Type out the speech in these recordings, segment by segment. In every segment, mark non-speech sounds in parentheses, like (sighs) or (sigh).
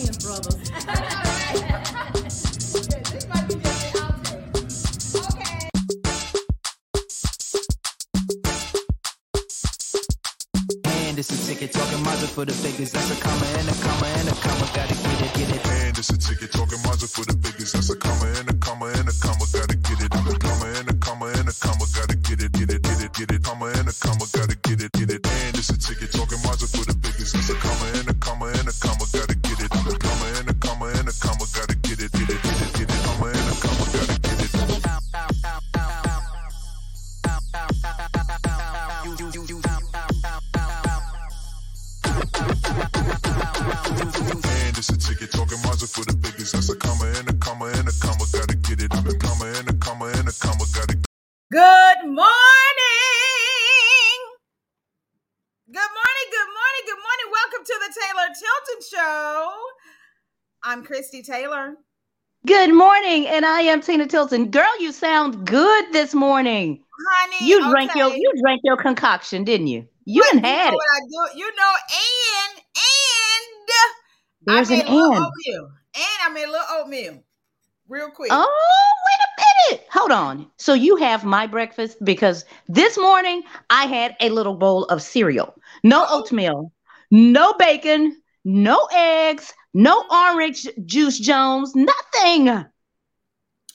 Williams brothers. (laughs) this might be just an outtake. Okay. And it's a ticket talking Mazda for the biggest. That's a comma Tina Tilton. Girl, you sound good this morning. Honey, You drank your you drank your concoction, didn't you? You didn't had know it. what I do. You know, and and There's I an made a little and. oatmeal. And I made a little oatmeal. Real quick. Oh, wait a minute. Hold on. So you have my breakfast because this morning I had a little bowl of cereal. No Oh. oatmeal, no bacon, no eggs, no orange juice Jones, nothing.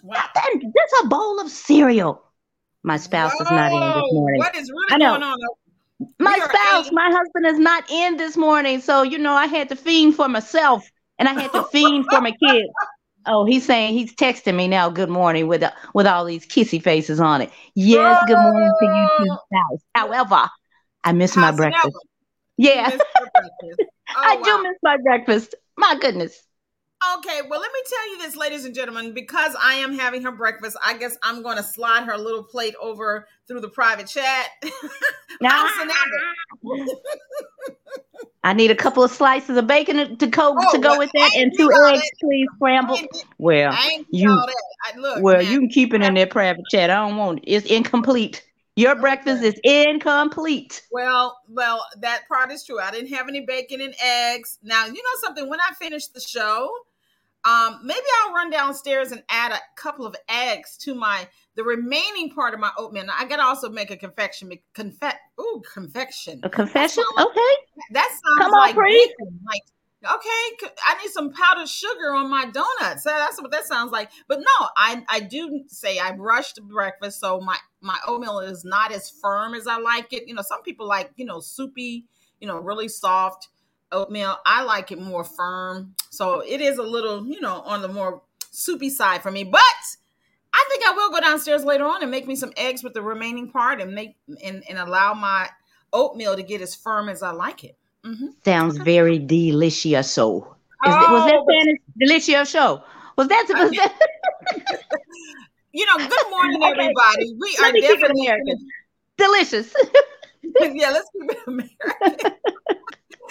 Wow. A bowl of cereal. My spouse is not in this morning. What is really I know. going on? My spouse, my husband is not in this morning. So, you know, I had to fiend for myself and I had to fiend for my kids. (laughs) Oh, he's saying he's texting me now. Good morning with with all these kissy faces on it. Yes, good morning to you too, Oh. spouse. However, I miss my breakfast. You Yeah, breakfast. (laughs) Oh, I wow. do miss my breakfast. My goodness. Okay, well, let me tell you this, ladies and gentlemen, because I am having her breakfast, I guess I'm going to slide her little plate over through the private chat. (laughs) I need a couple of slices of bacon to go Oh, to go well, with that, and two eggs, that. please, scrambled. Well, I you- that. I, look, Well, man, you can keep it in that private chat. I don't want it. It's incomplete. Your breakfast is incomplete. Well, well, that part is true. I didn't have any bacon and eggs. Now, you know something? When I finish the show, um, maybe I'll run downstairs and add a couple of eggs to my the remaining part of my oatmeal. Now, I gotta also make a confection. Confe- ooh, confection. A confession? That's Okay. That sounds Come on, like bacon. Like, okay, I need some powdered sugar on my donuts. That's what that sounds like. But no, I I do say I rushed breakfast, so my my oatmeal is not as firm as I like it. You know, some people like you know soupy, you know, really soft oatmeal. I like it more firm, so it is a little you know on the more soupy side for me, but. I think I will go downstairs later on and make me some eggs with the remaining part and make and, and allow my oatmeal to get as firm as I like it. Hmm Sounds very delicious. So, is it, was that Oh, Spanish delicious show? Was that, was (laughs) that You know, good morning, everybody. We Let are me keep it definitely American. delicious? (laughs) yeah. Let's keep it American.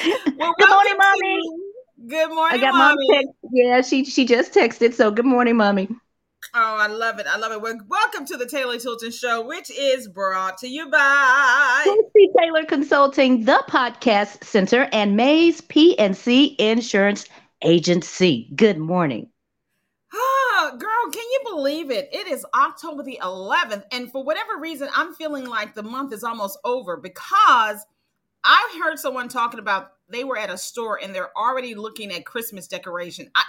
(laughs) well, Good morning, mommy. to- Good I morning, got mom mommy. text. Yeah, she she just texted. So, good morning, mommy. Oh, I love it. I love it. Well, welcome to the Taylor Tilton Show, which is brought to you by. Taylor Consulting, the podcast center, and Mays PNC Insurance Agency. Good morning. Oh, girl, can you believe it? It is October the 11th. And for whatever reason, I'm feeling like the month is almost over because I heard someone talking about they were at a store and they're already looking at Christmas decoration. I,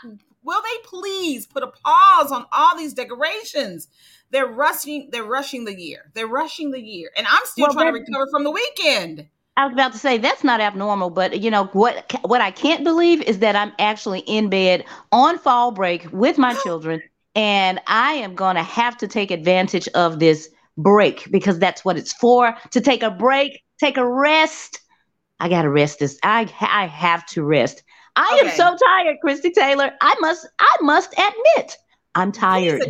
will they please put a pause on all these decorations? They're rushing. They're rushing the year. They're rushing the year, and I'm still Well, trying to recover from the weekend. I was about to say that's not abnormal, but you know what? What I can't believe is that I'm actually in bed on fall break with my children, (gasps) and I am going to have to take advantage of this break because that's what it's for. To take a break, take a rest. I got to rest. This I I have to rest. I am so tired, Christie Taylor. I must I must admit I'm tired.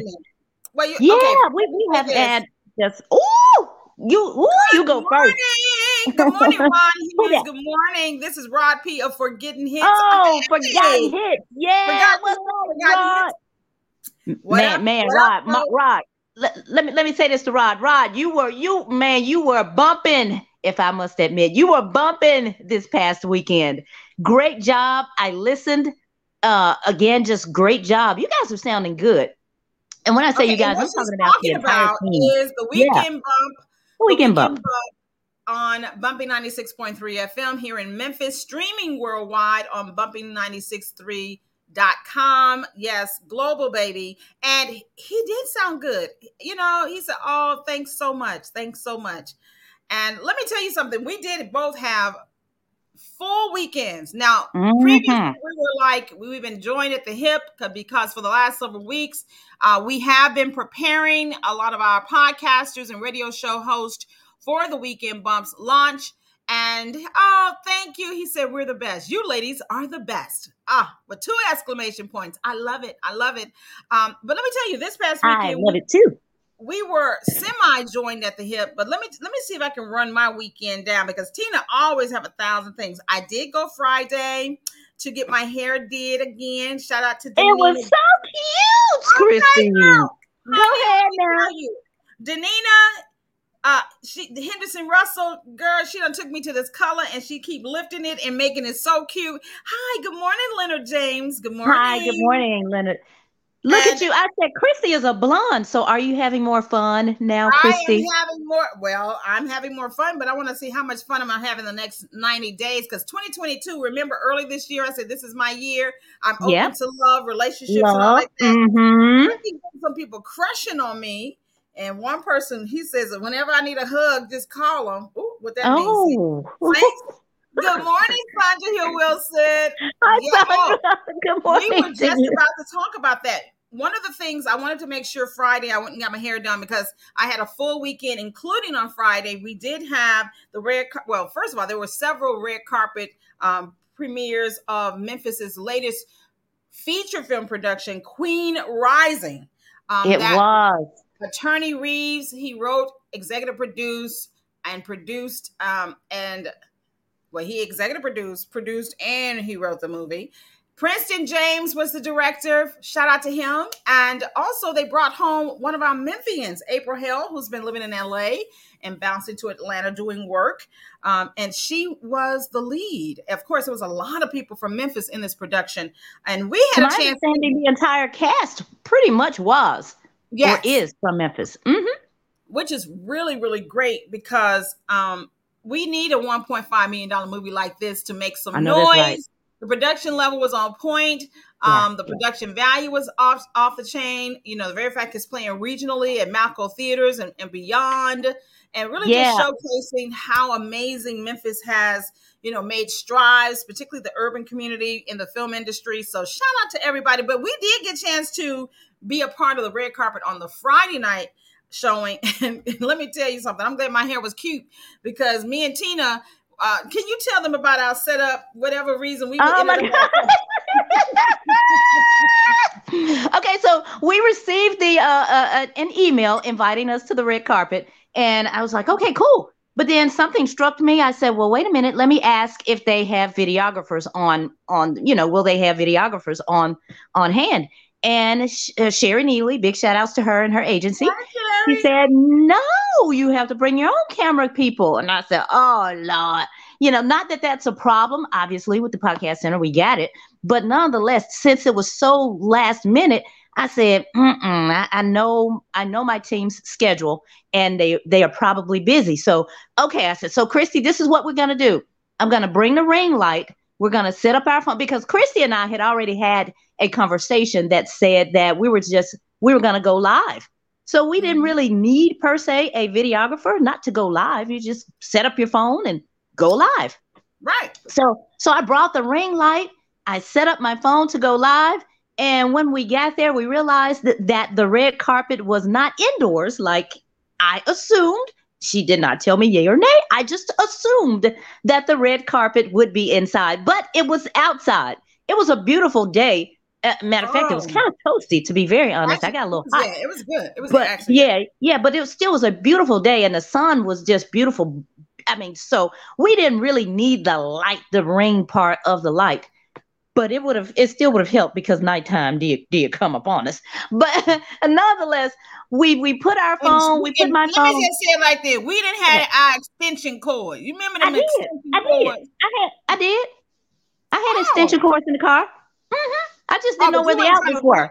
Well, you, Yeah, okay. we, we have had just oh you ooh you go Good first. morning. Good morning, (laughs) Ron Hughes. Good morning. This is Rod P of Forgotten Hits. Oh, forgotten hit. Yeah. Forgotten what's Hits, up, Forgotten Rod? What man, up? man, What Rod, up, my. Rod. Let, let me let me say this to Rod. Rod, you were you man, you were bumping. If I must admit, you were bumping this past weekend. Great job. I listened. uh, again, just great job. You guys are sounding good. And when I say Okay, you guys, I'm talking about the entire about team. is the weekend bump The weekend bump. on Bumping 96.3 FM here in Memphis, streaming worldwide on bumping963.com. Yes, global baby. And he did sound good. You know, he said, Oh, thanks so much. Thanks so much. And let me tell you something. We did both have full weekends. Now, previously Mhm. we were like we've been joined at the hip because for the last several weeks uh, we have been preparing a lot of our podcasters and radio show hosts for the weekend bumps launch and oh thank you. He said we're the best. You ladies are the best. Ah with two exclamation points. I love it. I love it. Um, but let me tell you this past I weekend love we, it too. we were semi joined at the hip but let me let me see if i can run my weekend down because tina always have a thousand things. I did go friday to get my hair did again. Shout out to It was so cute, Christie. girl. Go ahead now. Danina, uh, she Henderson Russell, girl, she done took me to this color and she keep lifting it and making it so cute. Hi, good morning, Leonard James. Good morning. Hi, good morning, Leonard. Look And- at you. I said Christie is a blonde. So are you having more fun now, I Christie? am having more. Well, I'm having more fun, but I want to see how much fun I'm gonna have in the next 90 days. Because 2022, remember early this year, I said this is my year. I'm open Yep. to love, relationships, and all like that. Mm-hmm. I some people crushing on me. And one person, he says, that whenever I need a hug, just call him. Ooh, what that means. Oh. Thanks. (laughs) Good morning, Sandra Hill Wilson. Hi, Yeah, oh, Sandra. (laughs) Good morning. we were just about to talk about that. One of the things I wanted to make sure Friday I went and got my hair done because I had a full weekend, including on Friday. We did have the red. Car- well, first of all, there were several red carpet um, premieres of Memphis's latest feature film production, Queen Rising. Um, it that- was. Attorney Reeves, he wrote, executive produced, and produced, um, and well, he executive produced, produced, and he wrote the movie. Princeton James was the director. Shout out to him. And also, they brought home one of our Memphians, April Hill, who's been living in LA and bouncing to Atlanta doing work. Um, and she was the lead. Of course, there was a lot of people from Memphis in this production. And we had my a chance. the entire cast pretty much was Yes. or is from Memphis. hmm which is really really great because um we need a 1.5 million dollar movie like this to make some noise right. the production level was on point Yeah, um the production value was off off the chain you know the very fact it's playing regionally at malco theaters and, and beyond and really Yeah. just showcasing how amazing memphis has you know made strides particularly the urban community in the film industry so shout out to everybody but we did get a chance to be a part of the red carpet on the friday night showing. (laughs) And let me tell you something. I'm glad my hair was cute because me and Tina. Uh, can you tell them about our setup? Whatever reason we. Oh my (laughs) up- okay, so we received the uh, uh, uh, an email inviting us to the red carpet, and I was like, okay, cool. But then something struck me. I said, well, wait a minute. Let me ask if they have videographers on on. You know, will they have videographers on on hand? And uh, Sherry Neely, big shout outs to her and her agency. Hi, He Sherry. said, No, you have to bring your own camera people. And I said, Oh, Lord. You know, not that that's a problem. Obviously, with the podcast center, we got it. But nonetheless, since it was so last minute, I said, I, I know, I know my team's schedule, and they they are probably busy. So, okay, I said, so Christie, this is what we're gonna do. I'm gonna bring the ring light. We're gonna set up our phone because Christie and I had already had a conversation that said that we were just we were gonna go live. So we didn't Mhm. really need per se a videographer, not to go live. You just set up your phone and go live. Right. So so I brought the ring light. I set up my phone to go live. And when we got there, we realized that, that the red carpet was not indoors like I assumed. She did not tell me yay or nay. I just assumed that the red carpet would be inside, but it was outside. It was a beautiful day. Uh, matter of fact, it was Oh. kind of toasty, to be very honest. I got a little hot Yeah, it was good. It was but actually. yeah, yeah, but it still was a beautiful day, and the sun was just beautiful. I mean, so we didn't really need the light, the ring part of the light, but it would have, it still would have helped because nighttime did did come upon us. But (laughs) nonetheless, we we put our phone, we put my let phone. me just say it like this: We didn't have our extension cord. You remember I did, extension I did, cords? I had, I did, I had Oh. extension cords in the car. hmm I just Oh, didn't know where the outlets were.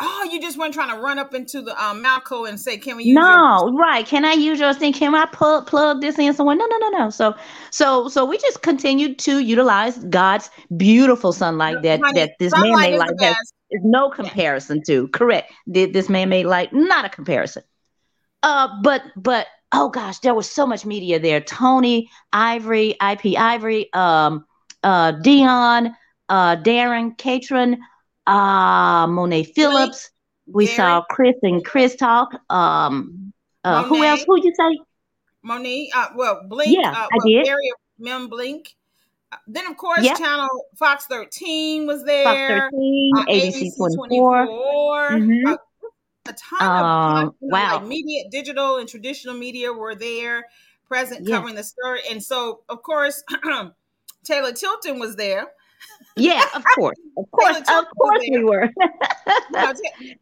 Oh, you just weren't trying to run up into the um, Malco and say, "Can we use your No, right. Can I use your Thing? Can I plug plug this in somewhere? No, no, no, no. So, so, so we just continued to utilize God's beautiful sunlight that Honey, that this man-made light the has is no comparison to. Correct. Did this man-made light not a comparison? Uh, but but oh gosh, there was so much media there. Tony, Ivory, IP Ivory, um, uh, Dion, uh, Darren, Catron, uh, Monet Phillips. We Gary. saw Chris and Chris talk. Um, uh, who else? Who you say? Monique, uh, well, Blink, Yeah, uh, I did. Gary Mem Blink. Uh, then, of course, Yeah. channel Fox 13 was there. Fox 13, uh, ABC 24. 24, Mhm. uh, a ton Um, of know, wow. like media, digital and traditional media were there, present, Yeah. covering the story. And so, of course, (clears throat) Taylor Tilton was there. Yeah, of (laughs) course. Of course. Of course we were. (laughs) You know,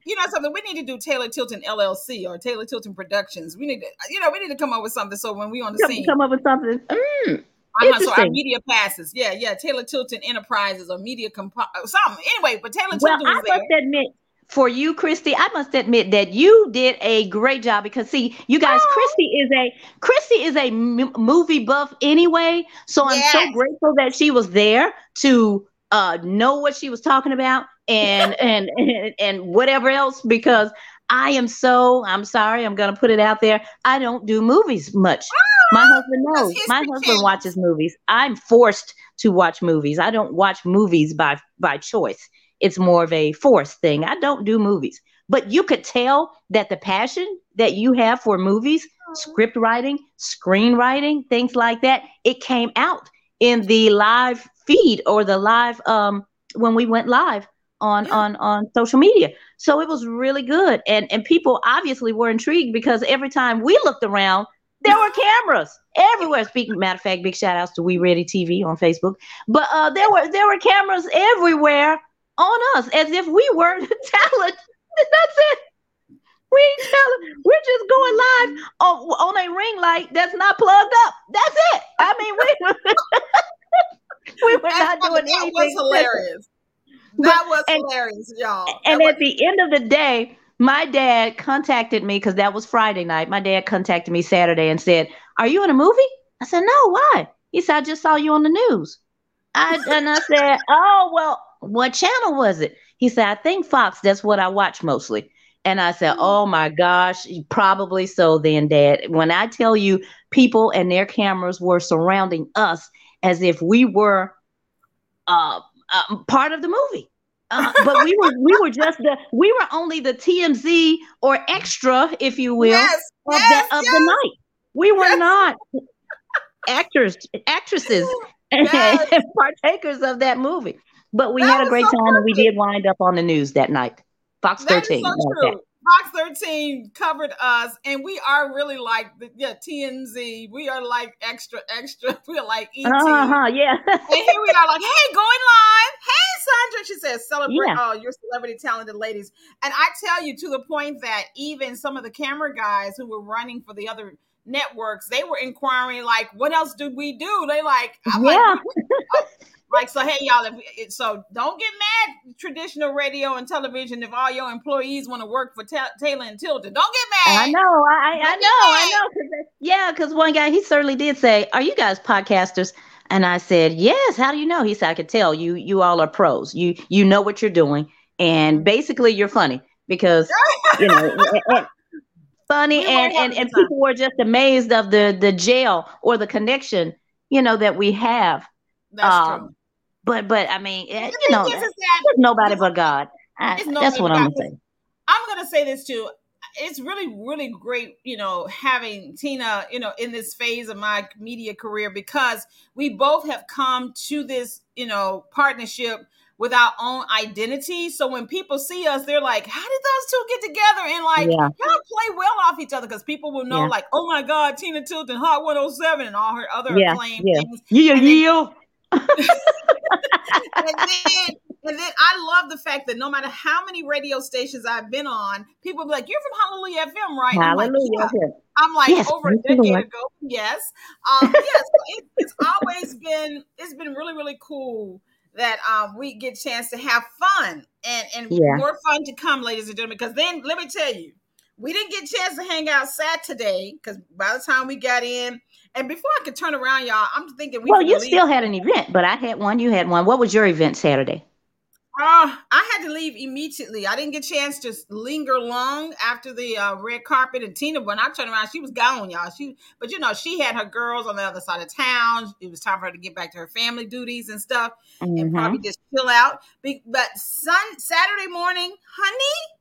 you know something? We need to do Taylor Tilton LLC or Taylor Tilton Productions. We need to, you know, we need to come up with something so when we on the come, scene, come up with something. Mm, uh-huh, so our media passes. Yeah, yeah. Taylor Tilton Enterprises or media comp- something. Anyway, but Taylor well, Tilton I was there. must admit, for you, Christie, I must admit that you did a great job because see, you guys, Oh. Christie is a Christie is a m- movie buff anyway. So I'm so grateful that she was there to uh know what she was talking about and (laughs) and and, and whatever else because I am so I'm sorry, I'm gonna put it out there. I don't do movies much. My husband knows. My husband watches movies. I'm forced to watch movies. I don't watch movies by by choice. It's more of a forced thing. I don't do movies. But you could tell that the passion that you have for movies, script writing, screenwriting, things like that, it came out in the live feed or the live um when we went live on Yeah. on on social media. So it was really good. And and people obviously were intrigued because every time we looked around, there were cameras everywhere. Speaking matter of fact, big shout outs to We Ready TV on Facebook. But uh there were there were cameras everywhere on us as if we were the (laughs) talent. (laughs) That's it. We ain't talent. We're just going live on, on a ring light that's not plugged up. That's it. I mean, we (laughs) we (laughs) were not doing that anything. was hilarious. That was and- hilarious, y'all. And That at the end of the day, my dad contacted me because that was Friday night. My dad contacted me Saturday and said, "Are you in a movie?" I said, "No. Why?" He said, "I just saw you on the news." I and I said, (laughs) "Oh well, what channel was it?" He said, "I think Fox. That's what I watch mostly." And I said, mm-hmm. "Oh my gosh, probably so then, Dad. When I tell you, people and their cameras were surrounding us as if we were uh, uh, part of the movie." Uh, but we were we were just the we were only the TMZ or extra, if you will, yes, of yes, the of yes. the night. We were not actors, actresses, (laughs) and (laughs) partakers of that movie. But we That had a great so time, and we did wind up on the news that night. Fox That thirteen. so matter of true. fact. Fox 13 covered us, and we are really like the yeah, TMZ. We are like extra, extra. (laughs) We are like ET. Uh huh. Yeah. And here we are, like, hey, going live. Hey, Sandra. She says, celebrate Yeah. all your celebrity talented ladies. And I tell you, to the point that even some of the camera guys who were running for the other networks, they were inquiring, like, what else do we do? They like, I'm Yeah. like, like, so hey, y'all, if so don't get mad, traditional radio and television, if all your employees want to work for Ta- Taylor and Tilton. Don't get mad. I know, I, I, know, I know. 'cause yeah, because one guy he certainly did say, "Are you guys podcasters?" And I said, "Yes." How do you know? He said, "I could tell you. You all are pros. You you know what you're doing, and basically you're funny because (laughs) you know." funny and, and and people were just amazed of the the jail or the connection you know that we have That's um, true. But but i mean eh, The you know thing is, that's is that nobody but (laughs) god I- It's that's what i'm God. gonna say I'm gonna say this too. It's really, really great, you know, having Tina, you know, in this phase of my media career because we both have come to this, you know, partnership with our own identity. So when people see us, they're like, "How did those two get together?" And like, Yeah. y'all play well off each other because people will know, Yeah. like, "Oh my God, Tina Tilton, Hot 107, and all her other Yeah, acclaimed yeah. things." yeah And then- yeah and then and then I love the fact that no matter how many radio stations I've been on, people be like, "You're from Hallelujah FM, right?" And I'm like, hallelujah "Yeah." I'm like, Yes, over a decade ago. Yes, um, yes. It, it's always been it's been really really cool that um, we get a chance to have fun and and Yeah. more fun to come, ladies and gentlemen. Because then let me tell you, we didn't get a chance to hang out Saturday because by the time we got in, and before I could turn around, y'all, I'm thinking we Well, you leave. still had an event, but I had one. You had one. What was your event Saturday? Uh, I had to leave immediately. I didn't get a chance to linger long after the uh, red carpet. And Tina, when I turned around, she was gone, y'all. She, but you know, she had her girls on the other side of town. It was time for her to get back to her family duties and stuff, and Mhm. probably just chill out. But sun Saturday morning, honey,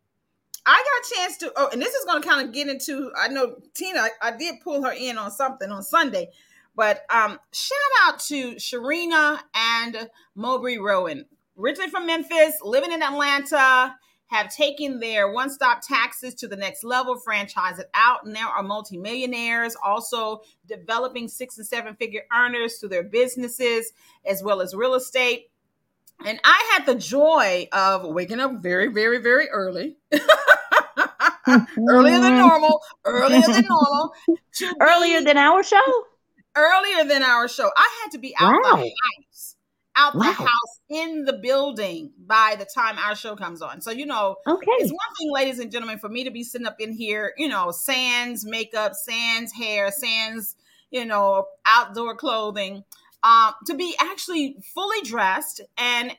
I got a chance to. Oh, and this is going to kind of get into. I know Tina. I, did pull her in on something on Sunday, but um, shout out to Sharina and Mowbray Rowan originally from Memphis, living in Atlanta, have taken their one stop taxes to the next level, franchise it out, and now are multimillionaires, also developing six and seven figure earners through their businesses as well as real estate. And I had the joy of waking up very, very, very early. (laughs) earlier than mm-hmm. normal, earlier than normal, to be- Earlier than our show? earlier than our show. I had to be out Wow. the house, out the house in the building by the time our show comes on. So you know, Okay. it's one thing, ladies and gentlemen, for me to be sitting up in here, you know, sans makeup, sans hair, sans you know, outdoor clothing, um, to be actually fully dressed and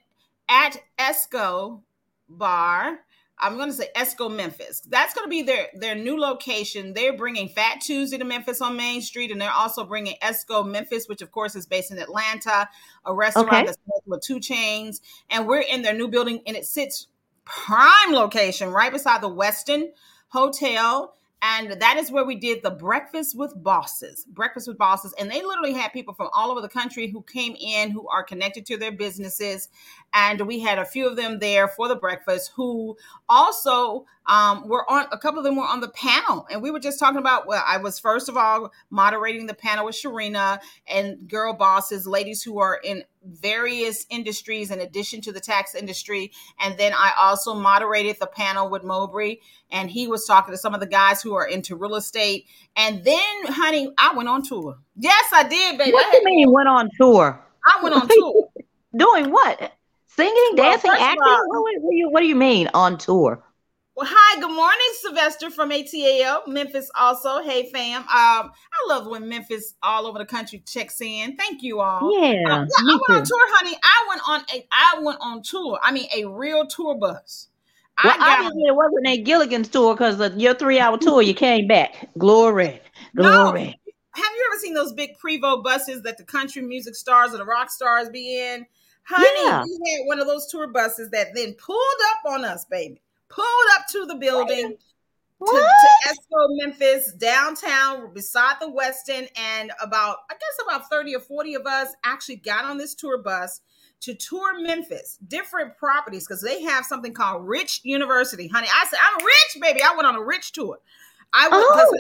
at Esco Bar. I'm going to say Esco Memphis. That's going to be their their new location. They're bringing Fat Tuesday to Memphis on Main Street, and they're also bringing Esco Memphis, which of course is based in Atlanta, a restaurant Okay. that's with two chains. And we're in their new building, and it sits prime location right beside the Westin Hotel. And that is where we did the breakfast with bosses, breakfast with bosses. And they literally had people from all over the country who came in who are connected to their businesses. And we had a few of them there for the breakfast who also um, were on, a couple of them were on the panel. And we were just talking about, well, I was first of all moderating the panel with Sharina and girl bosses, ladies who are in various industries in addition to the tax industry. And then I also moderated the panel with Mowbray, and he was talking to some of the guys who are into real estate. And then, honey, I went on tour. Yes, I did, baby. What do you mean went on tour? I went on tour. (laughs) Doing what? Singing, dancing, acting? all- What, what, do you, what do you mean on tour? Well, hi, good morning, Sylvester from ATAL, Memphis. Also, hey, fam. Um, I love when Memphis all over the country checks in. Thank you all. Yeah, Uh, yeah, I went on tour, honey. I went on a, I went on tour. I mean, a real tour bus. Well, I got obviously it wasn't a Gilligan's tour because of your three-hour tour, you came back. Glory, No. glory. have you ever seen those big Prevost buses that the country music stars or the rock stars be in? Honey, Yeah. we had one of those tour buses that then pulled up on us, baby. Pulled up to the building to, to Esco Memphis downtown beside the Westin, and about I guess about 30 or 40 of us actually got on this tour bus to tour Memphis, different properties, because they have something called Rich University. Honey, I said, I'm rich, baby. I went on a rich tour. I went Oh.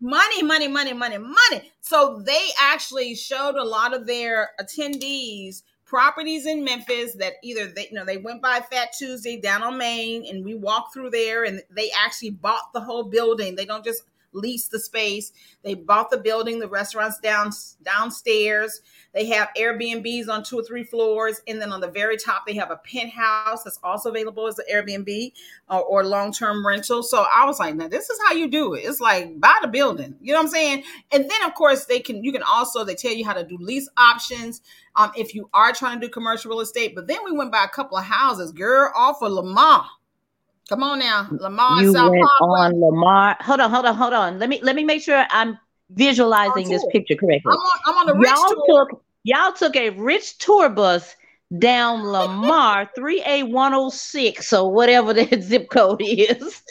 money, money, money, money, money. So they actually showed a lot of their attendees properties in Memphis that either they you know they went by Fat Tuesday down on Main and we walked through there and they actually bought the whole building. They don't just lease the space. They bought the building, the restaurants down downstairs. They have Airbnbs on two or three floors, and then on the very top they have a penthouse that's also available as an Airbnb uh, or long term rental. So I was like, now this is how you do it. It's like buy the building. You know what I'm saying? And then of course they can you can also they tell you how to do lease options um, if you are trying to do commercial real estate. But then we went by a couple of houses, girl, off of Lamar. Come on now, Lamar, You South went Parkway. on Lamar. Hold on, hold on, hold on. Let me let me make sure I'm visualizing this picture correctly. I'm on, I'm on the rich Y'all tour. took y'all took a rich tour bus down Lamar (laughs) 3A106 or whatever that (laughs) zip code is.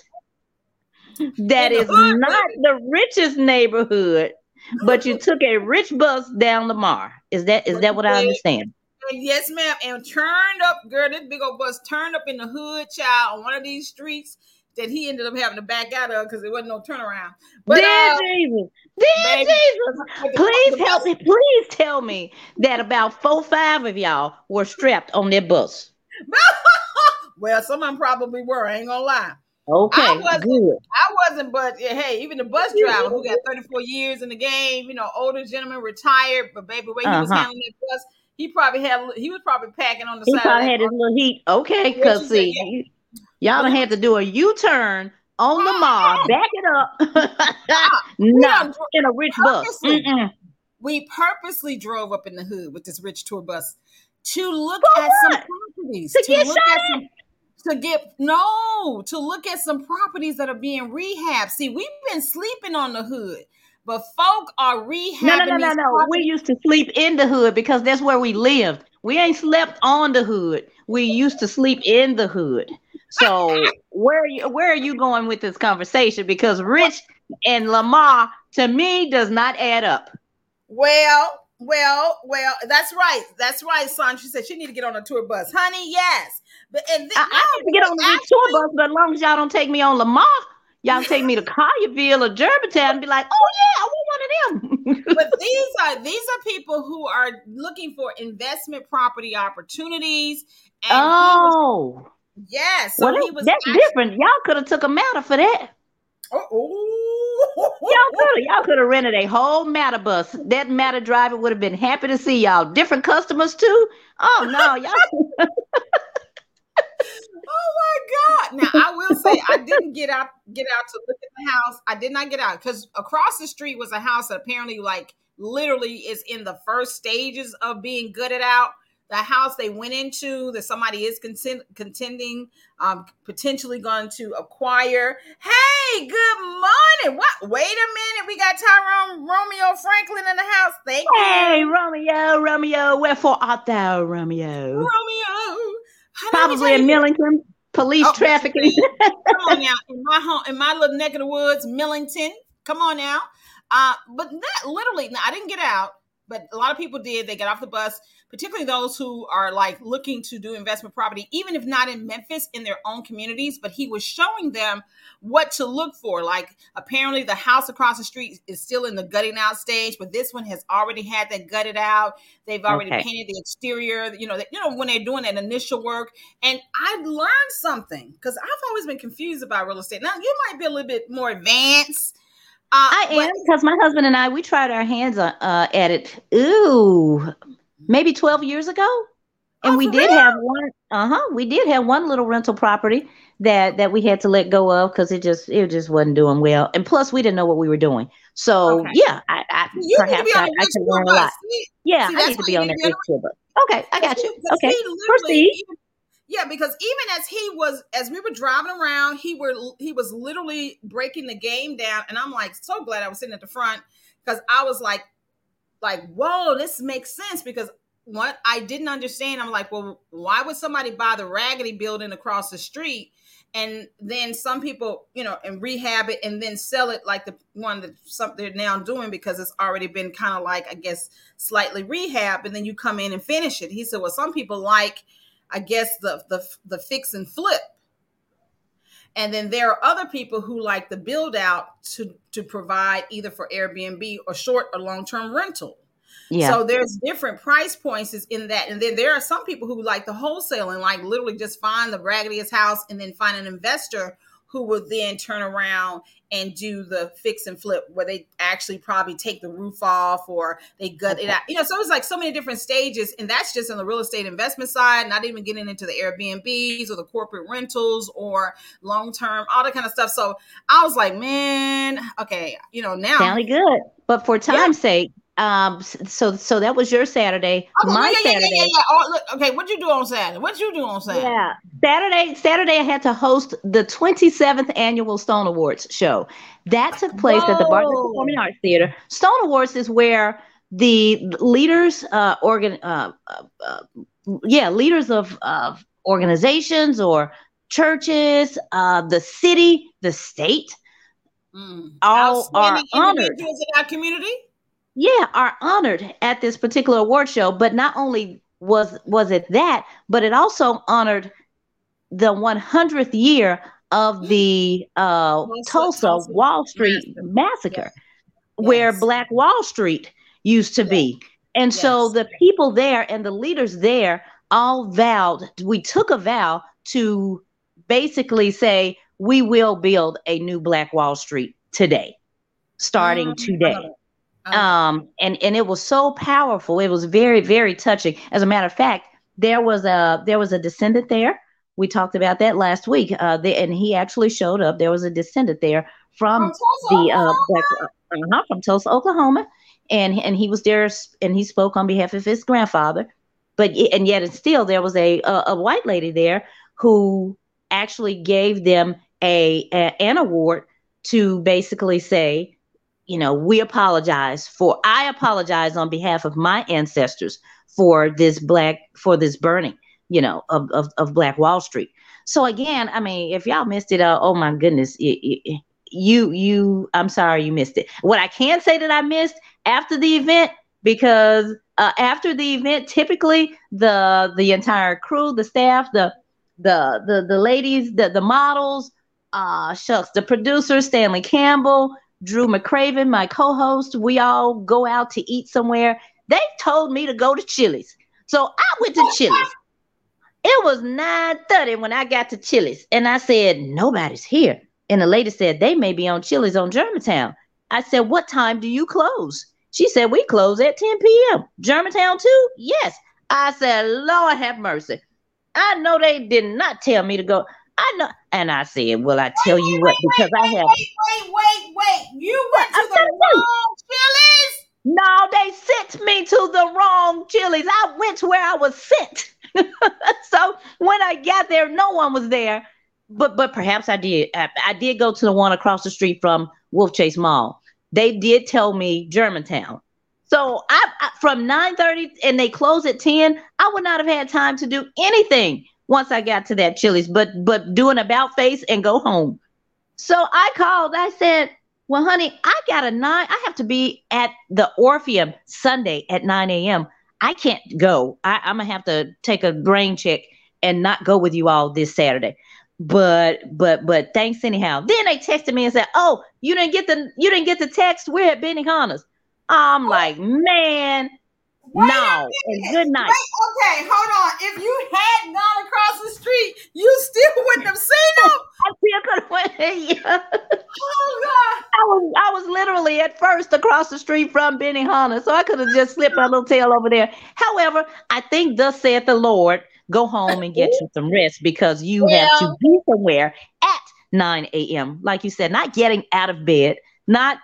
That is not the richest neighborhood, but you (laughs) took a rich bus down Lamar. Is that is that what I understand? And yes, ma'am. And turned up, girl, this big old bus turned up in the hood, child, on one of these streets that he ended up having to back out of because there wasn't no turnaround. But Dear uh, Jesus, dear baby, Jesus, please help me. Please tell me that about four, five of y'all were strapped on that bus. (laughs) well, some of them probably were. I ain't gonna lie. Okay, I wasn't. good. I wasn't, but yeah, hey, even the bus driver who got 34 years in the game, you know, older gentleman, retired, but baby, way he was Uh-huh. handling that bus, He probably had. He was probably packing on the He side. probably of had his little heat. Okay, because she said, see, yeah. y'all done had to do a U-turn on Lamar, oh, back it up. (laughs) Oh, done dro- in a rich bus. Mm-mm. we purposely drove up in the hood with this rich tour bus to look For at some what? properties. To get look shot at some, to get no, to look at some properties that are being rehabbed. See, we've been sleeping on the hood, but folk are rehabbing. No, no, no, no, these no. We used to sleep in the hood because that's where we lived. We ain't slept on the hood. We used to sleep in the hood. So (laughs) where are you where are you going with this conversation? Because Rich and Lamar to me does not add up. Well, well, well. That's right. That's right, son. She said she need to get on a tour bus, honey. Yes, but and then, I, I need to get on the tour bus, but as long as y'all don't take me on Lamar, y'all take me to Collierville or Germantown and be like, oh yeah, I want one of them. (laughs) but these are these are people who are looking for investment property opportunities. Was, oh, yes, so well, he was that's actually- different. Y'all could have took a MATA for that. Oh, Y'all could have y'all could have rented a whole MATA bus. That MATA driver would have been happy to see y'all. Different customers too. Oh no, y'all. (laughs) (laughs) Oh my God! Now I will say I didn't get out get out to look at the house. I did not get out because across the street was a house that apparently like literally is in the first stages of being gutted out. The house they went into that somebody is content, contending, um, potentially going to acquire. Hey, good morning. What? Wait a minute. We got Tyrone Romeo Franklin in the house. Thank you. Hey, Romeo, Romeo, wherefore art thou, Romeo? Romeo. Honey, let me Probably in Millington. Police Oh, trafficking. (laughs) Come on now, in my home, in my little neck of the woods, Millington. Come on now. Uh, but that literally, now I didn't get out, but a lot of people did. They got off the bus, particularly those who are like looking to do investment property, even if not in Memphis, in their own communities. But he was showing them what to look for. Like apparently, the house across the street is still in the gutting out stage, but this one has already had that gutted out. They've already Okay. painted the exterior. You know, they, you know when they're doing that initial work. And I learned something because I've always been confused about real estate. Now you might be a little bit more advanced. Uh, I am because my husband and I we tried our hands on, uh, at it. Ooh, maybe twelve years ago, and Oh, we did real? have one. Uh huh. We did have one little rental property that that we had to let go of because it just it just wasn't doing well, and plus we didn't know what we were doing. So Okay. yeah, I, I You perhaps I, I can learn a lot. See, Yeah, See, I need to be on that tour. Okay, I got you. Okay, proceed. even- yeah, because even as he was, as we were driving around, he were he was literally breaking the game down, and I'm like, so glad I was sitting at the front because I was like, like, whoa, this makes sense because what I didn't understand, I'm like, well, why would somebody buy the raggedy building across the street? And then some people, you know, and rehab it and then sell it like the one that some they're now doing because it's already been kind of like, I guess, slightly rehab, and then you come in and finish it. He said, well, some people like, I guess, the the the fix and flip. And then there are other people who like the build out to to provide either for Airbnb or short or long term rental. Yeah. So there's different price points in that. And then there are some people who like the wholesale and like literally just find the raggediest house and then find an investor who will then turn around and do the fix and flip where they actually probably take the roof off or they gut it out. You know, so it's like so many different stages. And that's just on the real estate investment side, not even getting into the Airbnbs or the corporate rentals or long term, all that kind of stuff. So I was like, man, okay, you know, now Sounded good. But for time's sake, um, so so that was your Saturday. Oh, My yeah, Saturday. yeah, yeah, yeah. Oh, look, okay, what'd you do on Saturday? What'd you do on Saturday? Yeah. Saturday, Saturday, I had to host the 27th annual Stone Awards show. That took place at the Bartlett Performing Arts Theater. Stone Awards is where the leaders, uh, organ, uh, uh, uh, yeah, leaders of, of organizations or churches, uh, the city, the state, Mm. all are honored. in our community. Yeah are honored at this particular award show but not only was was it that but it also honored the 100th year of the uh Tulsa- tulsa, wall street massacre. massacre where Yes. black wall street used to be and so the people there and the leaders there all vowed we took a vow to basically say we will build a new black wall street today starting Mm, today. Oh. um and and it was so powerful. It was very very touching. As a matter of fact there was a there was a descendant there. We talked about that last week. Uh the, and he actually showed up. There was a descendant there from From Tulsa, the uh, black, uh, from Tulsa, Oklahoma, and and he was there and he spoke on behalf of his grandfather, but and yet and still there was a a, a white lady there who actually gave them a, a an award to basically say, you know, we apologize for I apologize on behalf of my ancestors for this black for this burning, you know, of of, of Black Wall Street. So again, I mean, if y'all missed it, uh, oh my goodness, it, it, you you I'm sorry you missed it. What I can say that I missed after the event because uh, after the event, typically the the entire crew, the staff, the the the the ladies, the the models, uh shucks, the producer Stanley Campbell, Drew McCraven, my co-host, we all go out to eat somewhere. They told me to go to Chili's. So I went to Chili's. It was 9:30 when I got to Chili's and I said, nobody's here. And the lady said, they may be on Chili's on Germantown. I said, what time do you close? She said, we close at 10 p.m. Germantown too? Yes. I said, Lord have mercy. I know they did not tell me to go. I know. And I said, well, I tell you what, because I have. Wait, wait, wait, wait. You went to the wrong Chili's. No, they sent me to the wrong Chili's. I went to where I was sent. (laughs) so when I got there, no one was there. But but perhaps I did. I, I did go to the one across the street from Wolfchase Mall. They did tell me Germantown. So I, I from 9:30 and they close at 10, I would not have had time to do anything once I got to that Chili's, but but do an about face and go home. So I called. I said, "Well, honey, I got a nine. I have to be at the Orpheum Sunday at 9 a.m. I can't go. I, I'm gonna have to take a brain check and not go with you all this Saturday." But but but thanks anyhow. Then they texted me and said, "Oh, you didn't get the you didn't get the text. We're at Benihana's." I'm like, man, Wait a no, and good night. Wait, okay, hold on. If you had gone across the street, you still wouldn't have seen (laughs) him. I still could have went. Yeah. Oh God. I was I was literally at first across the street from Benihana, so I could have just slipped my little tail over there. However, I think thus saith the Lord, go home and get you (laughs) some rest because you have to be somewhere at 9 a.m. Like you said, not getting out of bed, not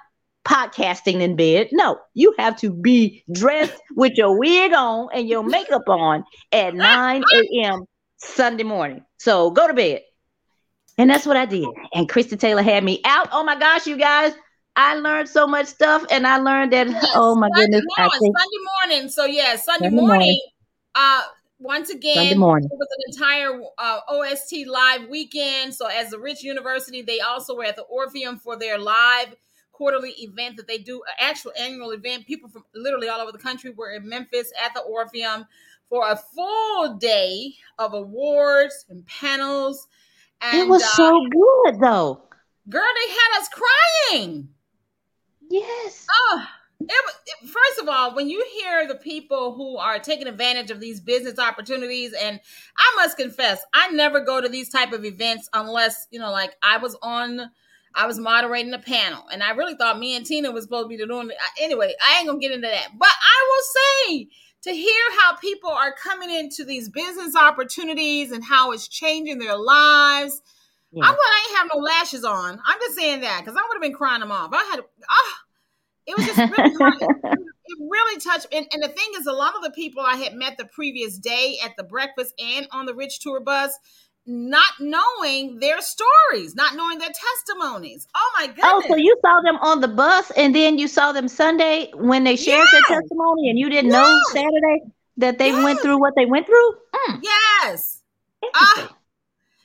podcasting in bed. No, you have to be dressed with your wig on and your makeup on at (laughs) 9 a.m. Sunday morning. So go to bed. And that's what I did. And Christie Taylor had me out. Oh my gosh, you guys. I learned so much stuff and I learned that Yes, oh my Sunday goodness. Morning, think Sunday morning. So yeah, Sunday, Sunday morning. morning. Uh, once again, Sunday morning. it was an entire uh, OST live weekend. So as the Rich University, they also were at the Orpheum for their live quarterly event that they do, an actual annual event. People from literally all over the country were in Memphis at the Orpheum for a full day of awards and panels. And it was uh, so good though. girl, they had us crying. Yes. Oh, it, was- it, first of all, when you hear the people who are taking advantage of these business opportunities, and I must confess, I never go to these type of events unless you know, like I was on, I was moderating a panel, and I really thought me and Tina was supposed to be doing it. Anyway, I ain't gonna get into that, but I will say to hear how people are coming into these business opportunities and how it's changing their lives. Yeah. I'm glad I ain't have no lashes on. I'm just saying that because I would have been crying them off. I had, ah, it was just really, (laughs) hard. it really touched. And, and the thing is, a lot of the people I had met the previous day at the breakfast and on the Rich Tour bus, not knowing their stories, not knowing their testimonies. Oh my goodness! Oh, so you saw them on the bus and then you saw them Sunday when they shared Yes. their testimony and you didn't know Saturday that they went through what they went through? Mm, yes. interesting.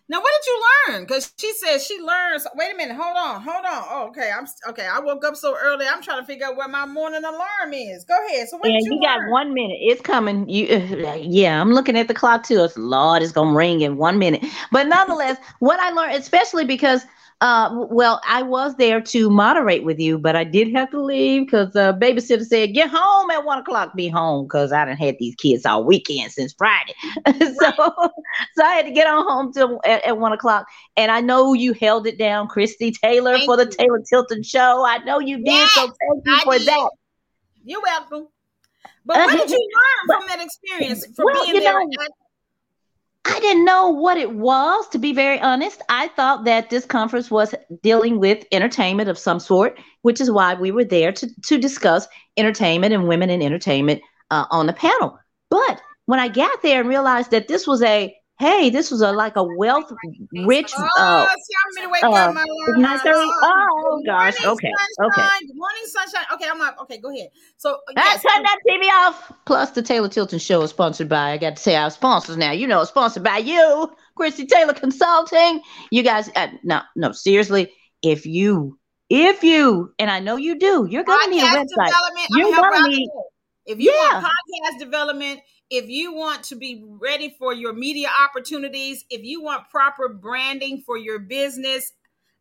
Now what did you learn? Because she says she learns. Wait a minute. Hold on. Hold on. Oh, okay. I'm okay. I woke up so early. I'm trying to figure out where my morning alarm is. Go ahead. So what Yeah, did you, you got one minute. It's coming. You, uh, yeah, I'm looking at the clock too. It's Lord, it's gonna ring in one minute. But nonetheless, what I learned, especially because, uh, well, I was there to moderate with you, but I did have to leave because uh, babysitter said get home at one o'clock. Be home because I didn't had these kids all weekend since Friday. (laughs) so, (laughs) so I had to get on home till at, at one o'clock. And I know you held it down, Christie Taylor, Thank for the you. Taylor Tilton show. I know you did. So thank you I for did. that. You're welcome. But what did you (laughs) learn from that experience from Well, being you there? know, at- I didn't know what it was, to be very honest. I thought that this conference was dealing with entertainment of some sort, which is why we were there to, to discuss entertainment and women in entertainment uh, on the panel. But when I got there and realized that this was a, hey, this was a like a wealth rich, oh, uh, see, I'm gonna wake uh, up my it's oh, gosh, morning, okay, sunshine. okay. Good morning, sunshine. Okay, I'm up. Okay, go ahead. So Ah, yes, turn that TV off. Plus, the Taylor Tilton Show is sponsored by, I got to say our sponsors now. You know, it's sponsored by you, Christie Taylor Consulting. You guys, uh, no, no, seriously, if you, if you, and I know you do, you're going to need a website. You're I'm gonna need- If you Yeah. want podcast development, if you want to be ready for your media opportunities, if you want proper branding for your business,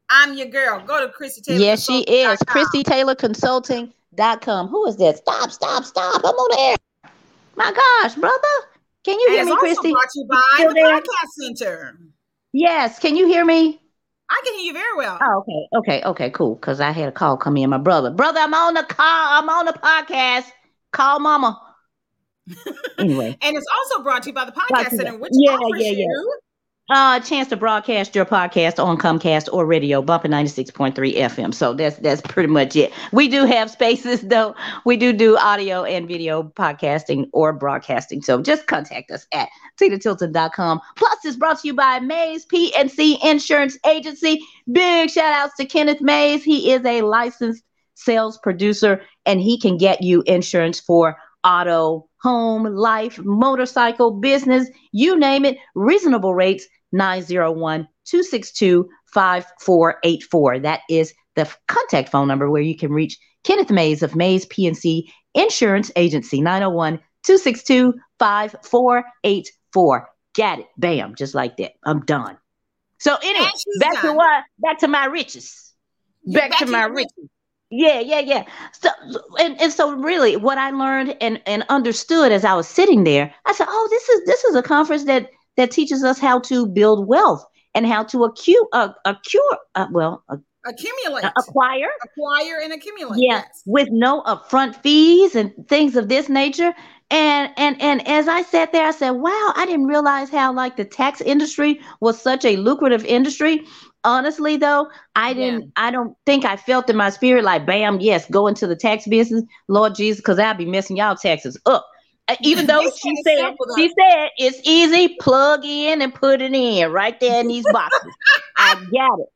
I'm your girl. Go to Chrissy Taylor. Yes, she is. Christie Taylor Consulting.com. Who is that? Stop, stop, stop. I'm on air. My gosh, brother. Can you And hear me, Christie? brought you by Still the there? Podcast Center. Yes. Can you hear me? I can hear you very well. Oh, okay, okay, okay, cool. Because I had a call come in. My brother, brother, I'm on the call. I'm on the podcast. Call mama. Anyway, And it's also brought to you by the Brought Podcast Center, which Yeah, offers yeah, yeah. you uh, chance to broadcast your podcast on Comcast or radio, bumping ninety six point three FM. So that's that's pretty much it. We do have spaces though. We do do audio and video podcasting or broadcasting. So just contact us at tinatilton.com. Plus, it's brought to you by Mays PNC Insurance Agency. Big shout outs to Kenneth Mays. He is a licensed sales producer and he can get you insurance for auto, home, life, motorcycle, business, you name it. Reasonable rates 901 262 5484. That is the contact phone number where you can reach Kenneth Mays of Mays PNC Insurance Agency 901 262 5484. Got it. Bam. Just like that. I'm done. So, anyway, back to what? Back to my riches. You're Back, to my riches. Yeah, yeah, yeah. So, and, and so really what I learned and, and understood as I was sitting there, I said, oh, this is this is a conference that that teaches us how to build wealth and how to accu- uh, accrue, uh, well, uh, accumulate, acquire, acquire, and accumulate. yeah, Yes. with no upfront fees and things of this nature. And and and as I sat there, I said, "Wow, I didn't realize how like the tax industry was such a lucrative industry." Honestly, though, I didn't. I don't think I felt in my spirit like, "Bam, yes, go into the tax business, Lord Jesus," because I'll be messing y'all taxes up. Uh, Even (laughs) though she said it's said simple, though. she said it's easy, plug in and put it in right there in these (laughs) boxes. I got it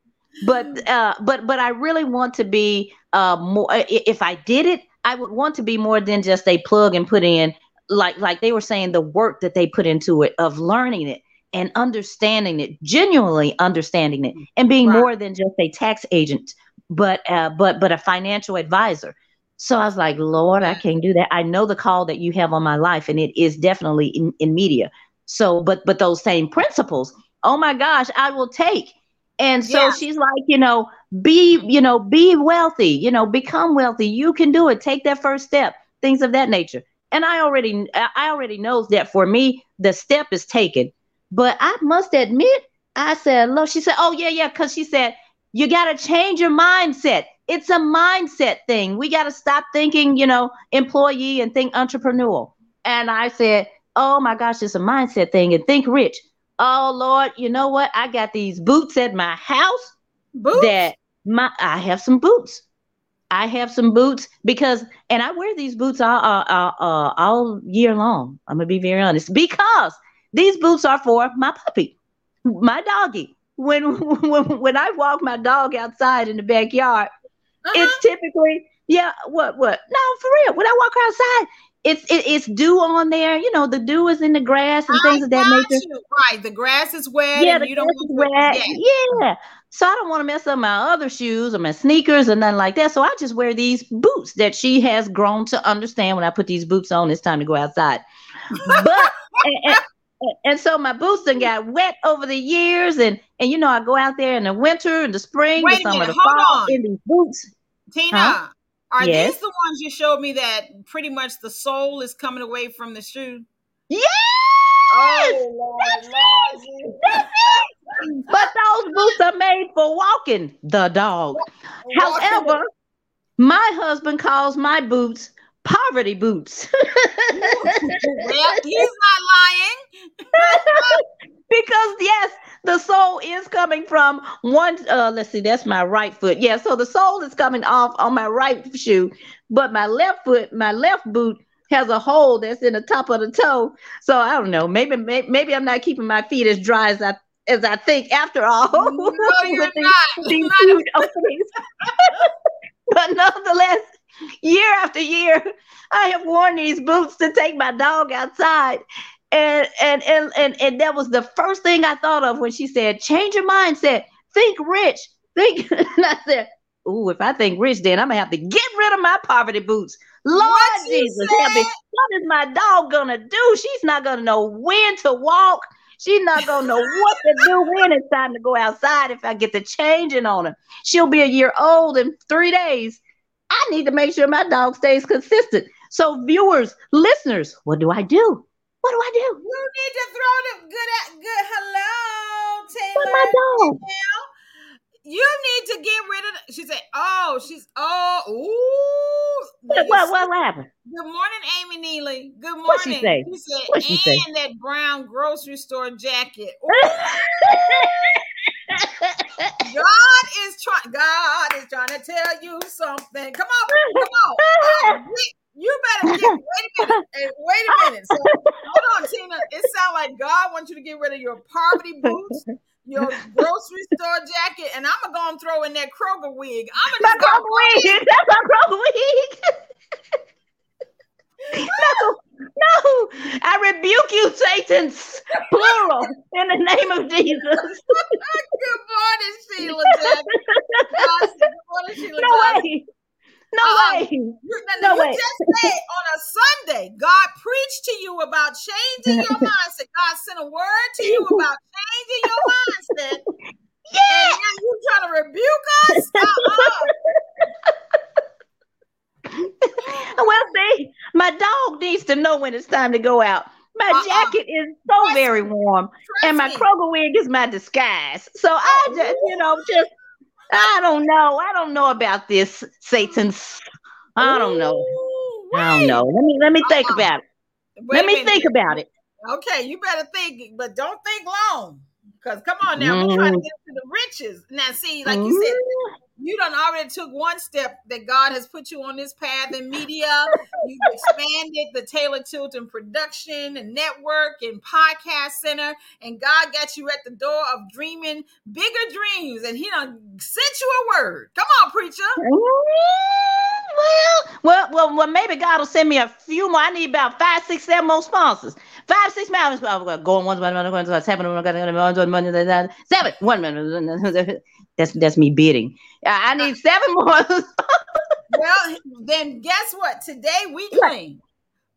but uh but but i really want to be uh more if i did it i would want to be more than just a plug and put in like like they were saying the work that they put into it of learning it and understanding it genuinely understanding it and being Right. more than just a tax agent but uh but but a financial advisor so i was like lord i can't do that i know the call that you have on my life and it is definitely in, in media so but but those same principles oh my gosh i will take and so Yeah. she's like, you know, be, you know, be wealthy, you know, become wealthy. You can do it. Take that first step, things of that nature. And I already, I already knows that for me, the step is taken. But I must admit, I said, look, she said, oh yeah, yeah, because she said, you got to change your mindset. It's a mindset thing. We got to stop thinking, you know, employee and think entrepreneurial. And I said, oh my gosh, it's a mindset thing and think rich. Oh Lord, you know what? I got these boots at my house Boots. that my I have some boots. I have some boots because, and I wear these boots all, uh, uh, all year long. I'm gonna be very honest because these boots are for my puppy, my doggy. When (laughs) when when I walk my dog outside in the backyard, Uh-huh. it's typically yeah. What what? No, for real. When I walk outside, it's it, it's dew on there. You know, the dew is in the grass and things of that nature. you. Right. The grass is wet Yeah, and the you don't grass is want to wet. yeah. Yeah. So I don't want to mess up my other shoes or my sneakers or nothing like that. So I just wear these boots that she has grown to understand when I put these boots on, it's time to go outside. But (laughs) and, and, and so my boots done got wet over the years and and you know I go out there in the winter and the spring, Wait the a summer, minute, the hold fall on. in these boots. Tina, Huh? are Yes. these the ones you showed me that pretty much the sole is coming away from the shoe? Yes! Oh, Lord, That's Lord, it! That's it! But those boots are made for walking the dog. Walking However, my husband calls my boots poverty boots. (laughs) well, he's not lying. (laughs) because yes, the sole is coming from one. Uh, let's see, that's my right foot. Yeah, so the sole is coming off on my right shoe, but my left foot, my left boot has a hole that's in the top of the toe. So I don't know. Maybe maybe, maybe I'm not keeping my feet as dry as I as I think. After all, No, (laughs) you're these- not. these You're not. but nonetheless, year after year, (laughs) I have worn these boots to take my dog outside. And and and and, and that was the first thing I thought of when she said, change your mindset, think rich, think (laughs) and I said, Ooh, if I think rich, then I'm gonna have to get rid of my poverty boots. Lord What Jesus, help me. What is my dog gonna do? She's not gonna know when to walk. She's not gonna know what to do when it's time to go outside if I get the changing on her. She'll be a year old in three days. I need to make sure my dog stays consistent. So, viewers, listeners, what do I do? What do I do You need to throw the good at good hello, Taylor. my dog? You need to get rid of. The, she said, "Oh, she's oh ooh." What, what, what happened? Good morning, Amy Neely. Good morning. What'd she say? She said, What'd she say? and that brown grocery store jacket. (laughs) (laughs) God is trying. God is trying to tell you something. Come on, come on. You better get. Wait a minute. Hey, wait a minute. So, hold on, Tina. It sounds like God wants you to get rid of your poverty boots, your grocery store jacket, and I'm gonna go and throw in that Kroger wig. I'm gonna Kroger wig. (laughs) That's my Kroger wig. (laughs) no, no. I rebuke you, Satan's plural, in the name of Jesus. Good morning, Sheila Jackson. God said, Good morning, Sheila No way. No Uh-uh. way. You, No you way. just said on a Sunday, God preached to you about changing your (laughs) mindset. God sent a word to you about changing your mindset. Yeah. And now you trying to rebuke us? Uh-uh. (laughs) Well, see, my dog needs to know when it's time to go out. My Uh-uh. jacket is so Trust very warm, and my. Kroger wig is my disguise. So I just, you know, just I don't know. I don't know about this, Satan's. I don't know. Ooh, I don't know. Let me let me think Uh-uh. about it. Wait Let me minute. think about it. Okay, you better think, but don't think long. Because come on now, we're trying to Mm. get to the riches. Now, see, like you said, you done already took one step that God has put you on this path in media. You've expanded the Taylor Tilton production and network and podcast center, and God got you at the door of dreaming bigger dreams, and He done sent you a word. Come on, preacher. Well, well, well, well, maybe God will send me a few more. I need about five, six, seven more sponsors. Five, six more. Going one, one, one, one, seven, one, one, one, one, seven, That's that's me bidding. I I need seven (laughs) more. Well, then guess what? Today we claim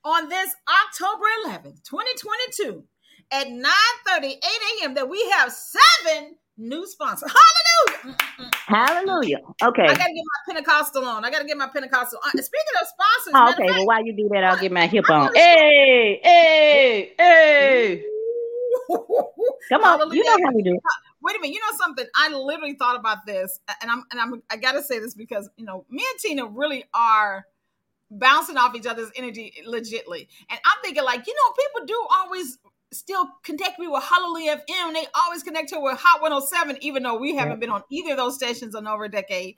on this October 11th, 2022 at 9 8 a.m. that we have seven new sponsors. Hallelujah. Mm, mm, mm. Hallelujah. Okay. I gotta get my Pentecostal on. I gotta get my Pentecostal on. Speaking of sponsors, Oh, okay. of Well, while you do that, I'll get my hip on. Hey, hey, hey. (laughs) Come on. Hallelujah. You know how we do. Wait a minute. You know something? I literally thought about this, and I'm and I'm I gotta say this because you know me and Tina really are bouncing off each other's energy legitly, and I'm thinking like you know people do always still connect me with Hallelujah FM. They always connect her with Hot 107, even though we haven't been on either of those stations in over a decade.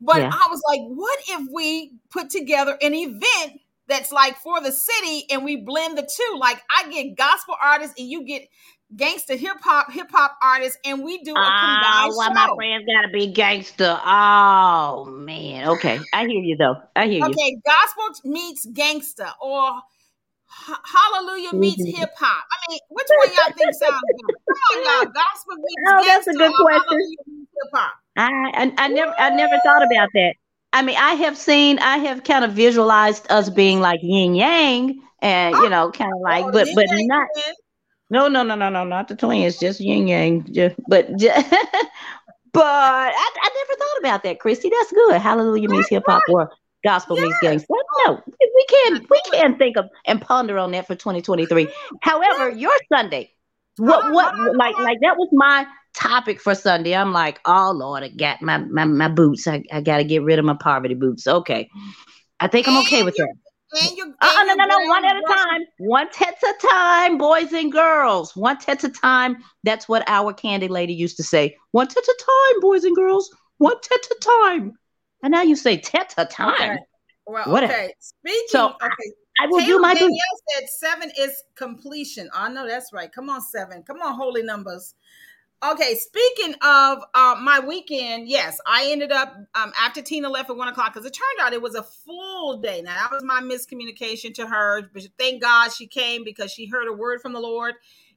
But Yeah. I was like, what if we put together an event that's like for the city and we blend the two? Like I get gospel artists and you get gangster hip hop hip hop artists, and we do a Ah, combined why show. my friends gotta be gangster? Oh man. Okay, I hear you though. I hear you. Okay, gospel meets gangster or hallelujah meets Mhm. hip hop. I mean, which one y'all think sounds better? Come on, y'all. (laughs) Gospel meets Oh, that's a good question. hallelujah meets hip hop. I, I I never I never thought about that. I mean, I have seen, I have kind of visualized us being like yin yang, and you know, kind of like, Oh, but but not. twin. No, no, no, no, no, not the twins, just yin yang. Just, but ju- (laughs) but I, I never thought about that, Christie. That's good. Hallelujah means hip hop or gospel means gangster. No, we can't we can't think of and ponder on that for 2023. However, your Sunday, what what like like that was my topic for Sunday. I'm like, oh Lord, I got my my, my boots. I, I got to get rid of my poverty boots. Okay, I think I'm okay with that. and Uh, and no, no, no, one at a time. One at a time, boys and girls. One at a time. That's what our candy lady used to say. One at a time, boys and girls. One at a time. And now you say tet a time. Okay. Well, okay. Speaking. So, okay. I will do my. Danielle said seven is completion. I know that's right. Come on, seven. Come on, holy numbers. Okay, speaking of uh, my weekend, yes, I ended up um, after Tina left at one o'clock because it turned out it was a full day. Now that was my miscommunication to her, but thank God she came because she heard a word from the Lord.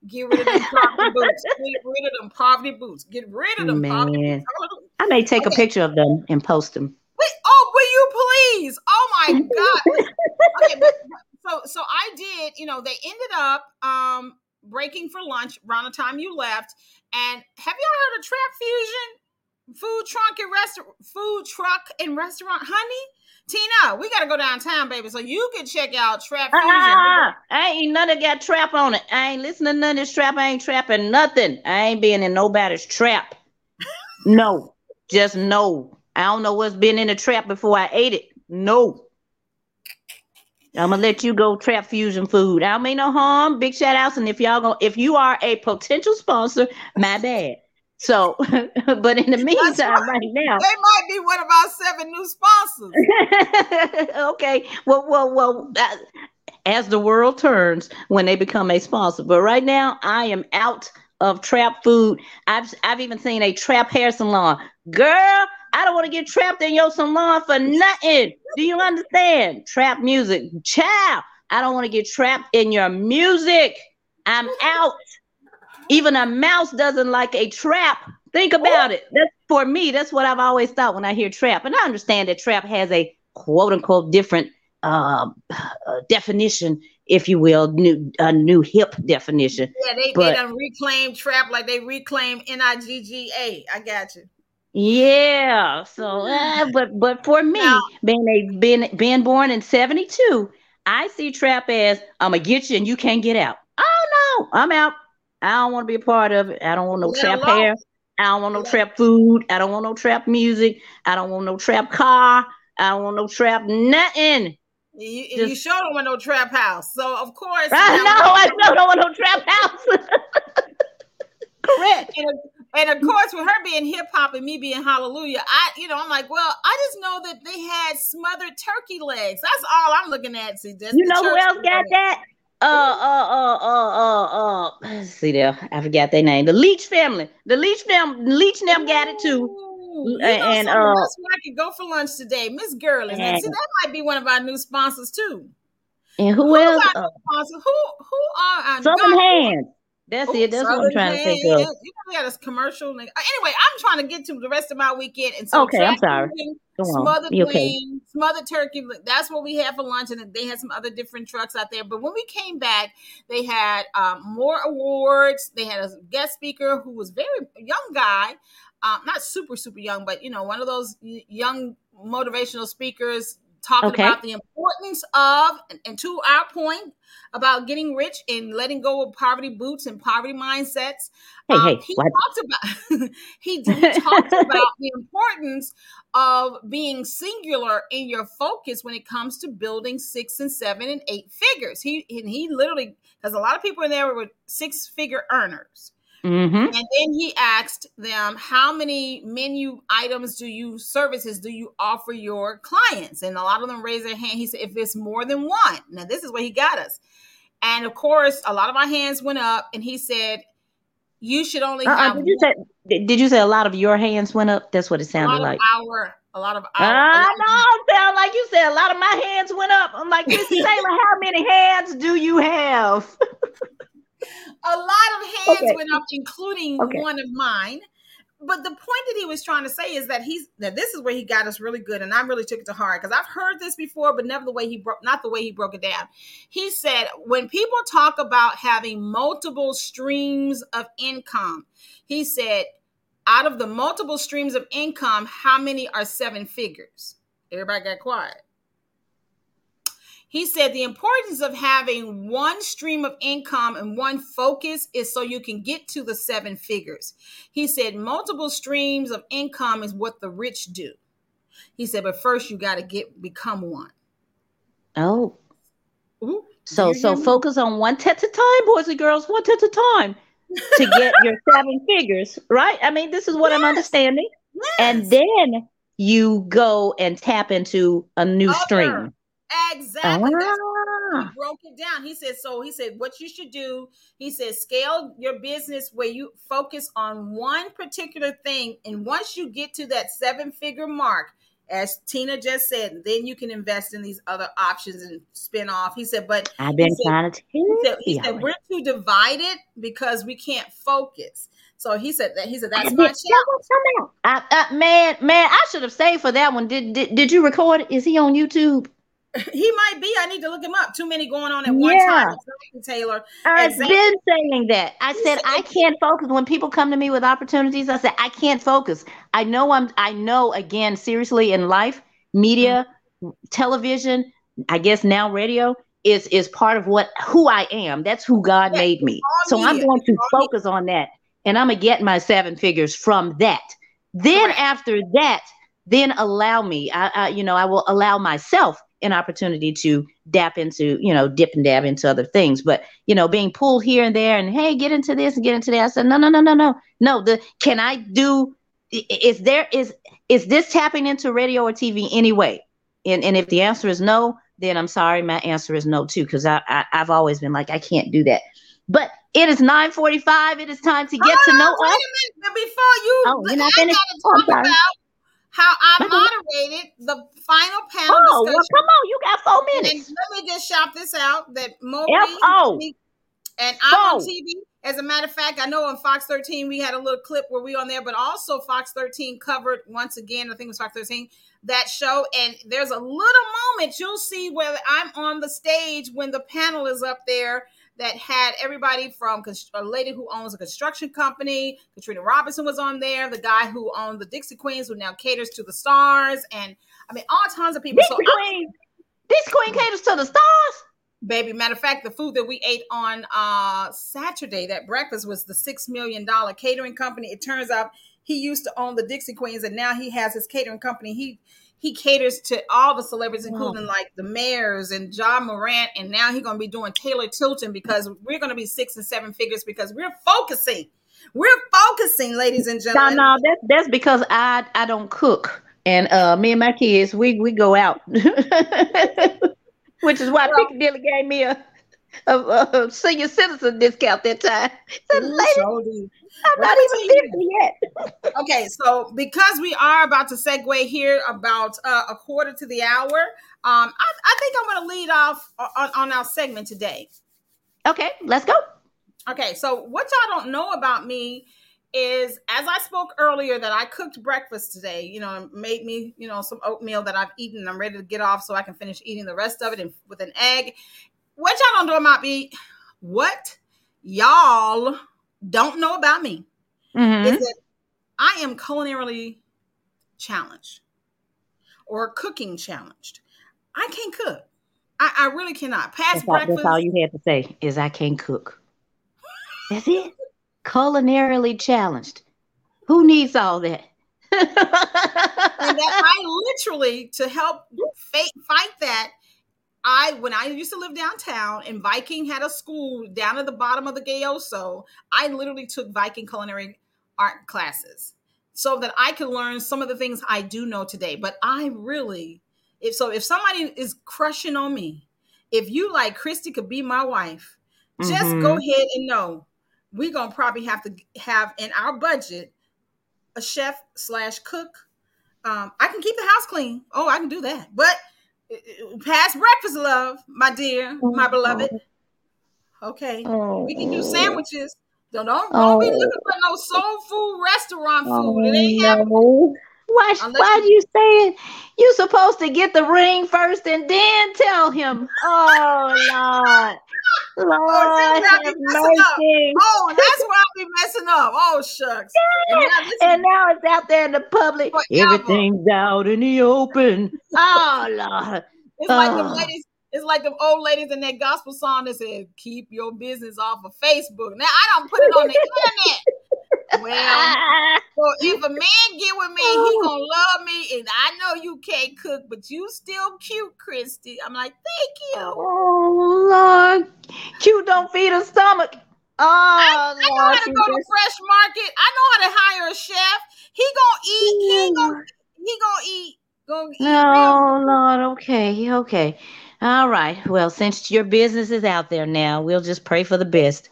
Get rid of them poverty (laughs) boots. Get rid of them poverty boots. Get rid of them poverty Man. boots. I may take a picture of them and post them. Wait, oh, will you please? Oh my God. (laughs) okay, but, so so I did, you know, they ended up um breaking for lunch around the time you left. And have y'all heard of Trap Fusion? Food truck and restaurant food truck and restaurant, honey? Tina, we gotta go downtown, baby. So you can check out Trap ah, ah, Fusion. Ah, ah, I ain't none of that got trap on it. I ain't listening to none of this trap. I ain't trapping nothing. I ain't being in nobody's trap. (laughs) No, just no. I don't know what's been in the trap before I ate it. No. I'm gonna let you go trap fusion food. I don't mean no harm. Big shout outs. And if y'all go, if you are a potential sponsor, my bad. So, (laughs) but in the meantime, right now, They might be one of our seven new sponsors. (laughs) okay. Well, well, well. That, as the world turns, when they become a sponsor, but right now I am out of trap food. I've I've even seen a trap hair salon. Girl, I don't want to get trapped in your salon for nothing. Do you understand? Trap music, child. I don't want to get trapped in your music. I'm out. Even a mouse doesn't like a trap. Think about it. That's for me. That's what I've always thought when I hear trap. And I understand that trap has a quote unquote different uh, uh, definition, if you will, new a new hip definition. Yeah, they, But- they done reclaim trap like they reclaim N-I-G-G-A. I got you. Yeah. So, uh, (laughs) but but for me, Now- being a being being born in '72, I see trap as I'm gonna get you and you can't get out. Oh no, I'm out. I don't want to be a part of it. I don't want no trap alone- hair. I don't want no trap food. I don't want no trap music. I don't want no trap car. I don't want no trap nothing. You, you Just- sure don't want no trap house. So of course, I know. I don't want no trap house. (laughs) Correct. and, and of course, with her being hip hop and me being hallelujah, I you know I'm like, well, I just know that they had smothered turkey legs. That's all I'm looking at. See, You know who else got legs. that? Uh, uh, uh, uh, uh, uh. See there. I forgot their name. The Leach family. The Leach family. Leach them got it too. You know And, uh, I could go for lunch today, Miss Girl. And and- see, that might be one of our new sponsors too. And who Who's else? Uh? Who who are our Southern God- Hands. That's it. That's what I'm trying to think of. You know, we got this commercial. Uh, Anyway, I'm trying to get to the rest of my weekend. And so Okay, I'm sorry. Smothered You okay? wings, smothered turkey. That's what we had for lunch, and they had some other different trucks out there. But when we came back, they had um, more awards. They had a guest speaker who was very young guy, um, not super super young, but you know, one of those young motivational speakers talking Okay. about the importance of, and, and to our point about getting rich and letting go of poverty boots and poverty mindsets. Hey, Um, hey, he what? talked about (laughs) he, he talked (laughs) about the importance of being singular in your focus when it comes to building six and seven and eight figures. He and he literally because a lot of people in there were six figure earners. Mm-hmm. And then he asked them, How many menu items do you, services do you offer your clients? And a lot of them raised their hand. He said, If it's more than one. Now, this is where he got us. And of course, a lot of my hands went up, and he said, You should only Uh-uh, have did you say? Did you say a lot of your hands went up? That's what it sounded like. our, a lot of our. I know. Sound like you said a lot of my hands went up. I'm like, Miss (laughs) Taylor, how many hands do you have? (laughs) a lot of hands Okay. went up, including Okay. one of mine. But the point that he was trying to say is that he's that this is where he got us really good, and I really took it to heart because I've heard this before, but never the way he broke, not the way he broke it down. He said when people talk about having multiple streams of income, he said out of the multiple streams of income, how many are seven figures? Everybody got quiet. He said the importance of having one stream of income and one focus is so you can get to the seven figures. He said multiple streams of income is what the rich do. He said, but first you got to get become one. Oh, Ooh, So so me? focus on one tet at a time, boys and girls, one tet at a time to get your (laughs) seven figures, right? I mean, this is what I'm Yes. understanding. And then you go and tap into a new Other. stream. Exactly. That's he Ah, broke it down. He said, so he said, what you should do, he said, scale your business where you focus on one particular thing. And once you get to that seven figure mark, as Tina just said, then you can invest in these other options and spin off. He said, but I've been said- trying to he said, he said we're too divided because we can't focus. So he said that he said that's I my challenge. I, I, man, man, I should have saved for that one. Did, did did you record? Is he on YouTube? (laughs) He might be. I need to look him up. Too many going on at one Yeah. time. Taylor. I've Exactly. been saying that. I said I can't focus when people come to me with opportunities. I said I can't focus. I know I'm. I know again. Seriously, in life, media, mm-hmm. television, I guess now radio is is part of what who I am. That's who God Yeah, made me. So I'm going to focus on that, and I'm gonna get my seven figures from that. Then Correct. after that, then allow me. I, I you know I will allow myself an opportunity to dap into you know dip and dab into other things. But you know being pulled here and there and hey get into this and get into that. I said no no no no no no. The can I do? Is there is is this tapping into radio or TV anyway? And and if the answer is no, then I'm sorry, my answer is no too, because I, I I've always been like I can't do that. But it is 9:45. It is time to get to Hold know on, wait us. a minute, before you, Oh, you're not I finished? gotta Oh, I'm talk sorry. about how I moderated the final panel Oh, well, come on, you got four And let me just shout this out that Moby F.O. and I'm on TV. As a matter of fact, I know on Fox 13 we had a little clip where we on there, but also Fox 13 covered once again. I think it was Fox 13 that show, and there's a little moment you'll see where I'm on the stage when the panel is up there that had everybody from a lady who owns a construction company, Katrina Robinson was on there, the guy who owned the Dixie Queens, who now caters to the stars, and I mean all tons of people. This So queen, this queen caters to the stars. baby. Matter of fact, the food that we ate on uh Saturday, that breakfast was the six million dollar catering company. It turns out he used to own the Dixie Queens, and now he has his catering company. He he caters to all the celebrities, including like the mayors and Ja Morant, and now he's gonna be doing Taylor Tilton because we're gonna be six and seven figures because we're focusing. We're focusing, ladies and gentlemen. no, no, that's that's because I I don't cook, and uh, me and my kids we we go out, (laughs) which is why Well- Piccadilly gave me a, a, a senior citizen discount that time. (laughs) Said, lady, so I'm not even fifty yet. (laughs) okay so because we are about to segue here about uh, a quarter to the hour um i, I think i'm going to lead off on, on our segment today Okay, let's go. okay so what y'all don't know about me is as i spoke earlier that i cooked breakfast today you know made me you know some oatmeal that i've eaten i'm ready to get off so i can finish eating the rest of it and with an egg what y'all don't know about me what y'all don't know about me Mhm. is that I am culinarily challenged or cooking challenged. I can't cook. I, I really cannot. Past That's all, that's breakfast. all you had to say is I can't cook. (laughs) That's it. Culinarily challenged. Who needs all that? and that (laughs) I literally to help fight, fight that. I when I used to live downtown and Viking had a school down at the bottom of the Gayoso, I literally took Viking culinary art classes so that I could learn some of the things I do know today. But I really, if so, if somebody is crushing on me, if you like Christie could be my wife, just go Mhm. ahead and know we're gonna probably have to have in our budget a chef slash cook. Um, I can keep the house clean. Oh, I can do that. But past breakfast, love, my dear, my oh, beloved. Okay, Oh. we can do sandwiches. Don't don't, don't be Oh. looking for no soul food restaurant Oh, food. It ain't happening. no. Why, Unless why you- do you say it? You supposed to get the ring first and then tell him. Oh, Lord. Oh, Lord, see, now have you messing up. mercy. Oh, that's where I'll be messing up. Oh shucks. And now listen, And now it's out there in the public. Forever. Everything's out in the open. (laughs) Oh, Lord. It's like the ladies. It's like the old ladies in that gospel song that said, "Keep your business off of Facebook." Now I don't put it on the (laughs) internet. Well, (laughs) Well, if a man get with me, he oh. gonna love me, and I know you can't cook, but you still cute, Christie. I'm like, thank you. Oh Lord, cute don't feed a stomach. Oh, I, I know Lord, how to go to just- fresh market. I know how to hire a chef. He gonna eat. He gonna. He gonna eat. Gonna eat. No, Lord. Okay, okay. All right. Well, since your business is out there now, we'll just pray for the best.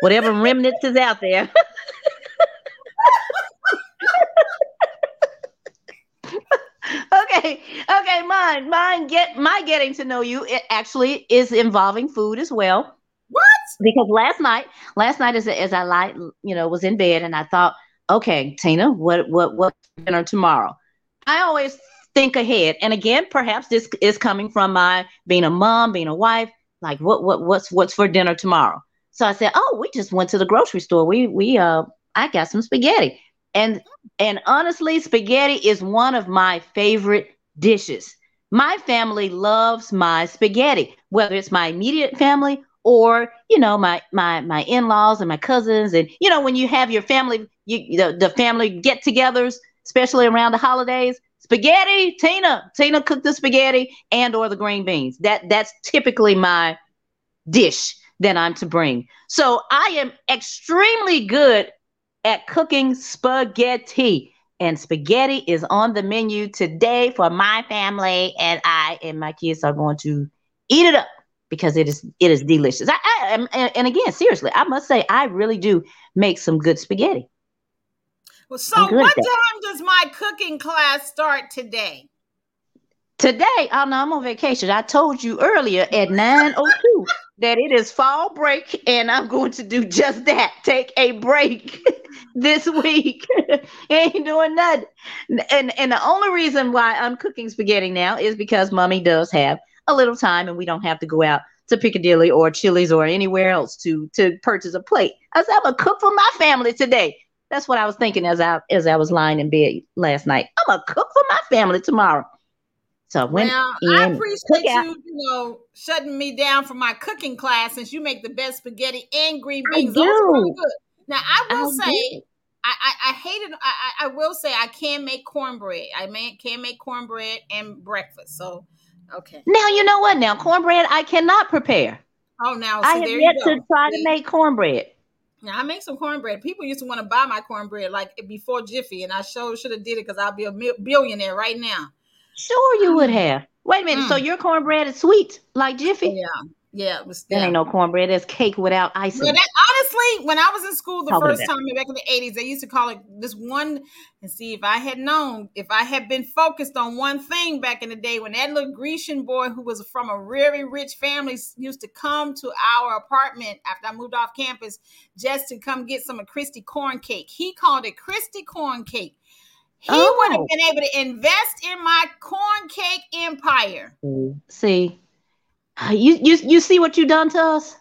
Whatever remnants is out there. (laughs) okay. Mine, mine. Get my getting to know you. It actually is involving food as well. What? Because last night, last night as as I lied, you know, was in bed and I thought, okay, Tina, what what what dinner tomorrow? I always think ahead, and again, perhaps this is coming from my being a mom, being a wife. Like, what what what's what's for dinner tomorrow? So I said, oh, we just went to the grocery store. We we uh, I got some spaghetti, and and honestly, spaghetti is one of my favorite dishes. My family loves my spaghetti, whether it's my immediate family or you know my my my in-laws and my cousins. And you know when you have your family you the, the family get-togethers especially around the holidays spaghetti tina tina cooked the spaghetti and or the green beans. That that's typically my dish that i'm to bring. So i am extremely good at cooking spaghetti and spaghetti is on the menu today for my family and i and my kids are going to eat it up because it is it is delicious. I, I am- and, and again, seriously, I must say I really do make some good spaghetti. Well, so I'm good at what time does my cooking class start today? Today, oh no, I'm on vacation. I told you earlier at 9:02 (laughs) that it is fall break, and I'm going to do just that. Take a break (laughs) this week. (laughs) Ain't doing nothing. And and the only reason why I'm cooking spaghetti now is because mommy does have a little time, and we don't have to go out to Piccadilly or Chili's or anywhere else to to purchase a plate. I said I'm gonna cook for my family today. That's what I was thinking as I as I was lying in bed last night. I'm gonna cook for my family tomorrow. So I went well, I appreciate you, you know, shutting me down for my cooking class since you make the best spaghetti and green beans. Really do. good. Now, I will I say, do. I, I, I hated. I, I I will say I can make cornbread. I may, can make cornbread and breakfast. So, okay. Now you know what? Now cornbread I cannot prepare. Oh, now I see, have there yet you go. to try to make cornbread. Now I make some cornbread. People used to want to buy my cornbread like before Jiffy, and I sure should have did it because I'll be a mil- billionaire right now. Sure, you would have. Wait a minute. So Mm. your cornbread is sweet like Jiffy? Yeah, yeah, it was. That Yeah. ain't no cornbread. That's cake without icing. That, honestly, when I was in school the Talking first time back in the eighties, they used to call it this one. And see, if I had known, if I had been focused on one thing back in the day, when that little Grecian boy who was from a very rich family used to come to our apartment after I moved off campus just to come get some of Christie corn cake. He called it Christie corn cake. He would have Oh. been able to invest in my corn cake empire. See, you you you see what you done to us?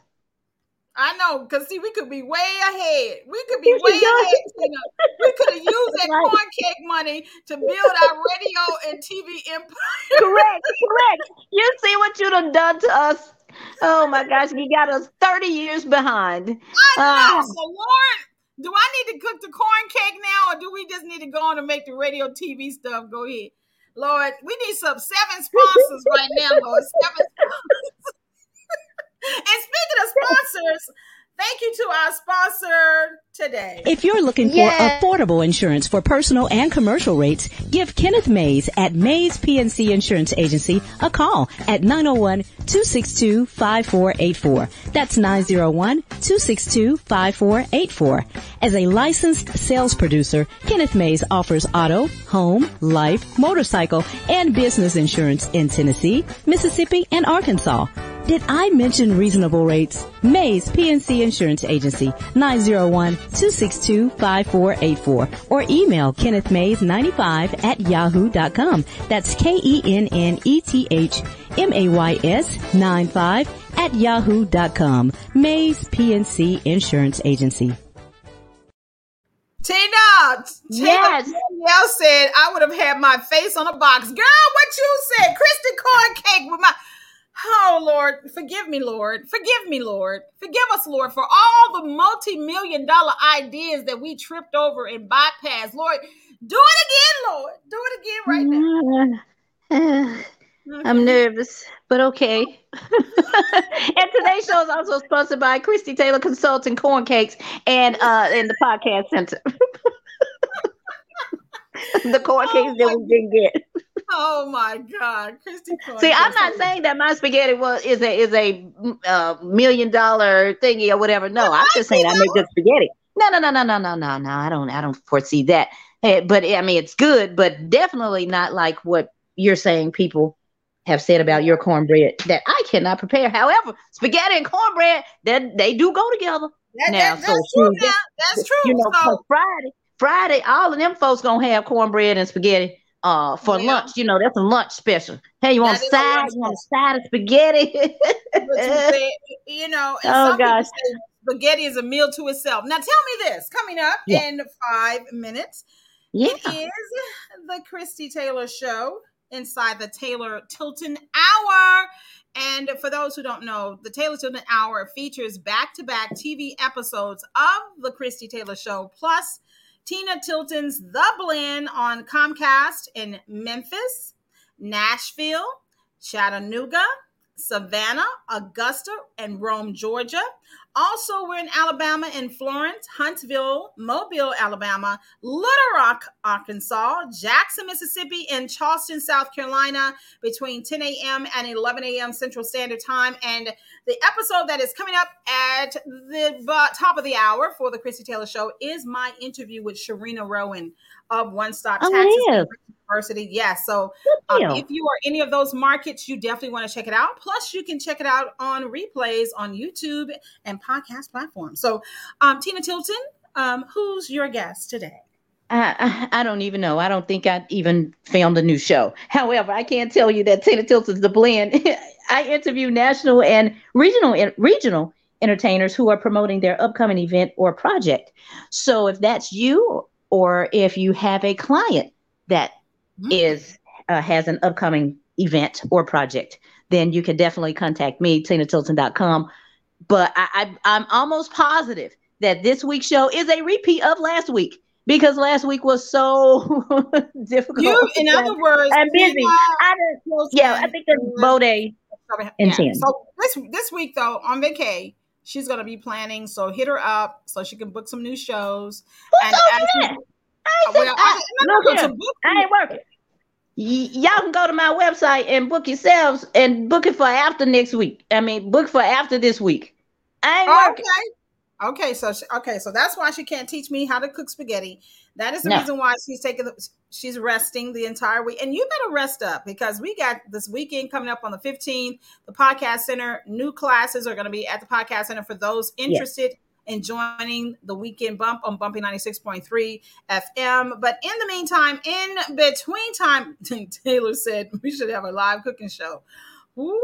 I know, because see, we could be way ahead. We could be way ahead. We could have (laughs) used that Right. corn cake money to build our radio and TV empire. correct, (laughs) correct. You see what you done done to us? Oh my gosh, you got us thirty years behind. I know. Ah. So, Lauren, do I need to cook the corn cake now, or do we just need to go on and make the radio TV stuff? Go ahead. Lord, we need some seven sponsors right now, Lord. Seven sponsors. (laughs) and speaking of sponsors, thank you to our sponsor today. If you're looking for Yeah. affordable insurance for personal and commercial rates, give Kenneth Mays at Mays PNC Insurance Agency a call at 901-262-5484. That's 901-262-5484. As a licensed sales producer, Kenneth Mays offers auto, home, life, motorcycle, and business insurance in Tennessee, Mississippi, and Arkansas. Did I mention reasonable rates? Mays PNC Insurance Agency, 901-262-5484 or email Kenneth Mays 95 at yahoo.com. That's K-E-N-N-E-T-H-M-A-Y-S 95 at yahoo.com. Mays PNC Insurance Agency. Tina, Tina Yes. Danielle said I would have had my face on a box. Girl, what you said? Christie corn cake with my Oh Lord, forgive me, Lord. Forgive me, Lord. Forgive us, Lord, for all the multi-million dollar ideas that we tripped over and bypassed. Lord, do it again, Lord. Do it again right now. Uh, (sighs) I'm nervous, but okay. (laughs) and today's show is also sponsored by Christie Taylor Consulting Corn Cakes and uh in the podcast center. (laughs) the corn Oh cakes that we didn't get. Oh my God, Christie. See, I'm not saying that my spaghetti was is a is a uh, million dollar thingy or whatever. No, I'm just saying I make good spaghetti. No, no, no, no, no, no, no, no. I don't I don't foresee that. But I mean, it's good, but definitely not like what you're saying. People have said about your cornbread that I cannot prepare. However, spaghetti and cornbread that they do go together. That- now, that- so that's true. Now. That's true. You know, so, Friday, Friday, all of them folks gonna have cornbread and spaghetti uh for Yeah. lunch. You know, that's a lunch special. Hey, you want That a side? You want a side of spaghetti? (laughs) you, know, Oh, gosh. spaghetti is a meal to itself. Now, tell me this: coming up Yeah. in five minutes, yeah. it is the Christie Taylor Show inside the Taylor Tilton Hour. And for those who don't know, the Taylor Tilton Hour features back to back TV episodes of the Christie Taylor Show, plus Tina Tilton's The Blend on Comcast in Memphis, Nashville, Chattanooga, Savannah, Augusta, and Rome, Georgia. Also, we're in Alabama in Florence, Huntsville, Mobile, Alabama, Little Rock, Arkansas, Jackson, Mississippi, and Charleston, South Carolina between 10 a.m. and 11 a.m. Central Standard Time. And the episode that is coming up at the top of the hour for the Christie Taylor Show is my interview with Sharina Rowan of One Stop Oh, Taxes is. University. Yes. so um, if you are any of those markets, you definitely want to check it out. Plus, you can check it out on replays on YouTube and podcast platforms. So, um, Tina Tilton, um, who's your guest today? I, I I don't even know. I don't think I even filmed a new show. However, I can't tell you that Tina Tilton's the blend. (laughs) I interview national and regional and regional entertainers who are promoting their upcoming event or project. So if that's you, or if you have a client that Mm. is uh, has an upcoming event or project, then you can definitely contact me, tinatilton.com. But I, I, I'm almost positive that this week's show is a repeat of last week because last week was so (laughs) difficult. You, in other words, I'm busy. I didn't- yeah, I think that's is- Bode. and Yeah. So this this week though, on vacay, she's gonna be planning. So hit her up so she can book some new shows. Who And told as you we- that? I, Well, said, I, I, no, no, look no, here, to book I ain't working. Y- y'all can go to my website and book yourselves and book it for after next week. I mean, book for after this week. I ain't Oh, working. okay. Okay, so she, okay, so that's why she can't teach me how to cook spaghetti. That is the No. reason why she's taking the, she's resting the entire week. And you better rest up because we got this weekend coming up on the 15th. The podcast center, new classes are going to be at the podcast center for those interested in joining the weekend bump on Bumpy 96.3 FM. But in the meantime, in between time, (laughs) Taylor said we should have a live cooking show. Ooh,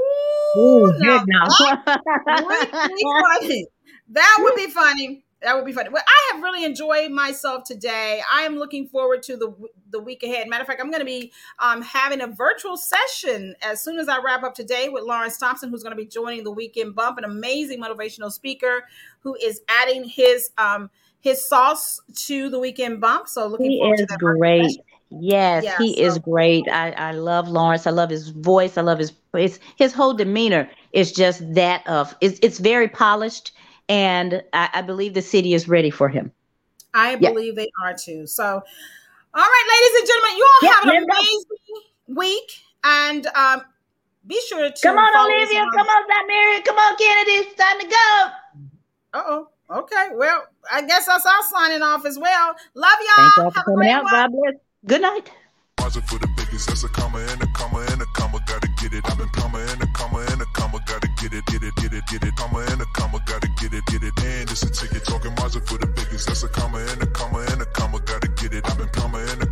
Ooh, now good now. (laughs) funny. That would be funny. That would be funny. Well, I have really enjoyed myself today. I am looking forward to the the week ahead. Matter of fact, I'm going to be um, having a virtual session as soon as I wrap up today with Lawrence Thompson, who's going to be joining the Weekend Bump, an amazing motivational speaker who is adding his um, his sauce to the Weekend Bump. So looking he forward is to that. great. Yes, Yeah, he so- is great. I, I love Lawrence. I love his voice. I love his his, his whole demeanor is just that of it's it's very polished, and I, I believe the city is ready for him. I Yeah. believe they are too. So, all right, ladies and gentlemen, you all Yeah, have an amazing week, and um, be sure to Come on, Olivia. Come on, Zamiri. Come on, Kennedy. It's time to go. Uh oh. Okay. Well, I guess that's our signing off as well. Love y'all. Thank y'all for Have coming out. one. God bless. Good night. Margin for the biggest, that's a comma and a comma and a comma, gotta get it. I've been plumber and a comma and a comma, gotta get it, get it, get it, get it. Comma and a comma, gotta get it, get it. And it's a ticket talking margin for the biggest, that's a comma and a comma and a comma, gotta get it. I've been plumber and a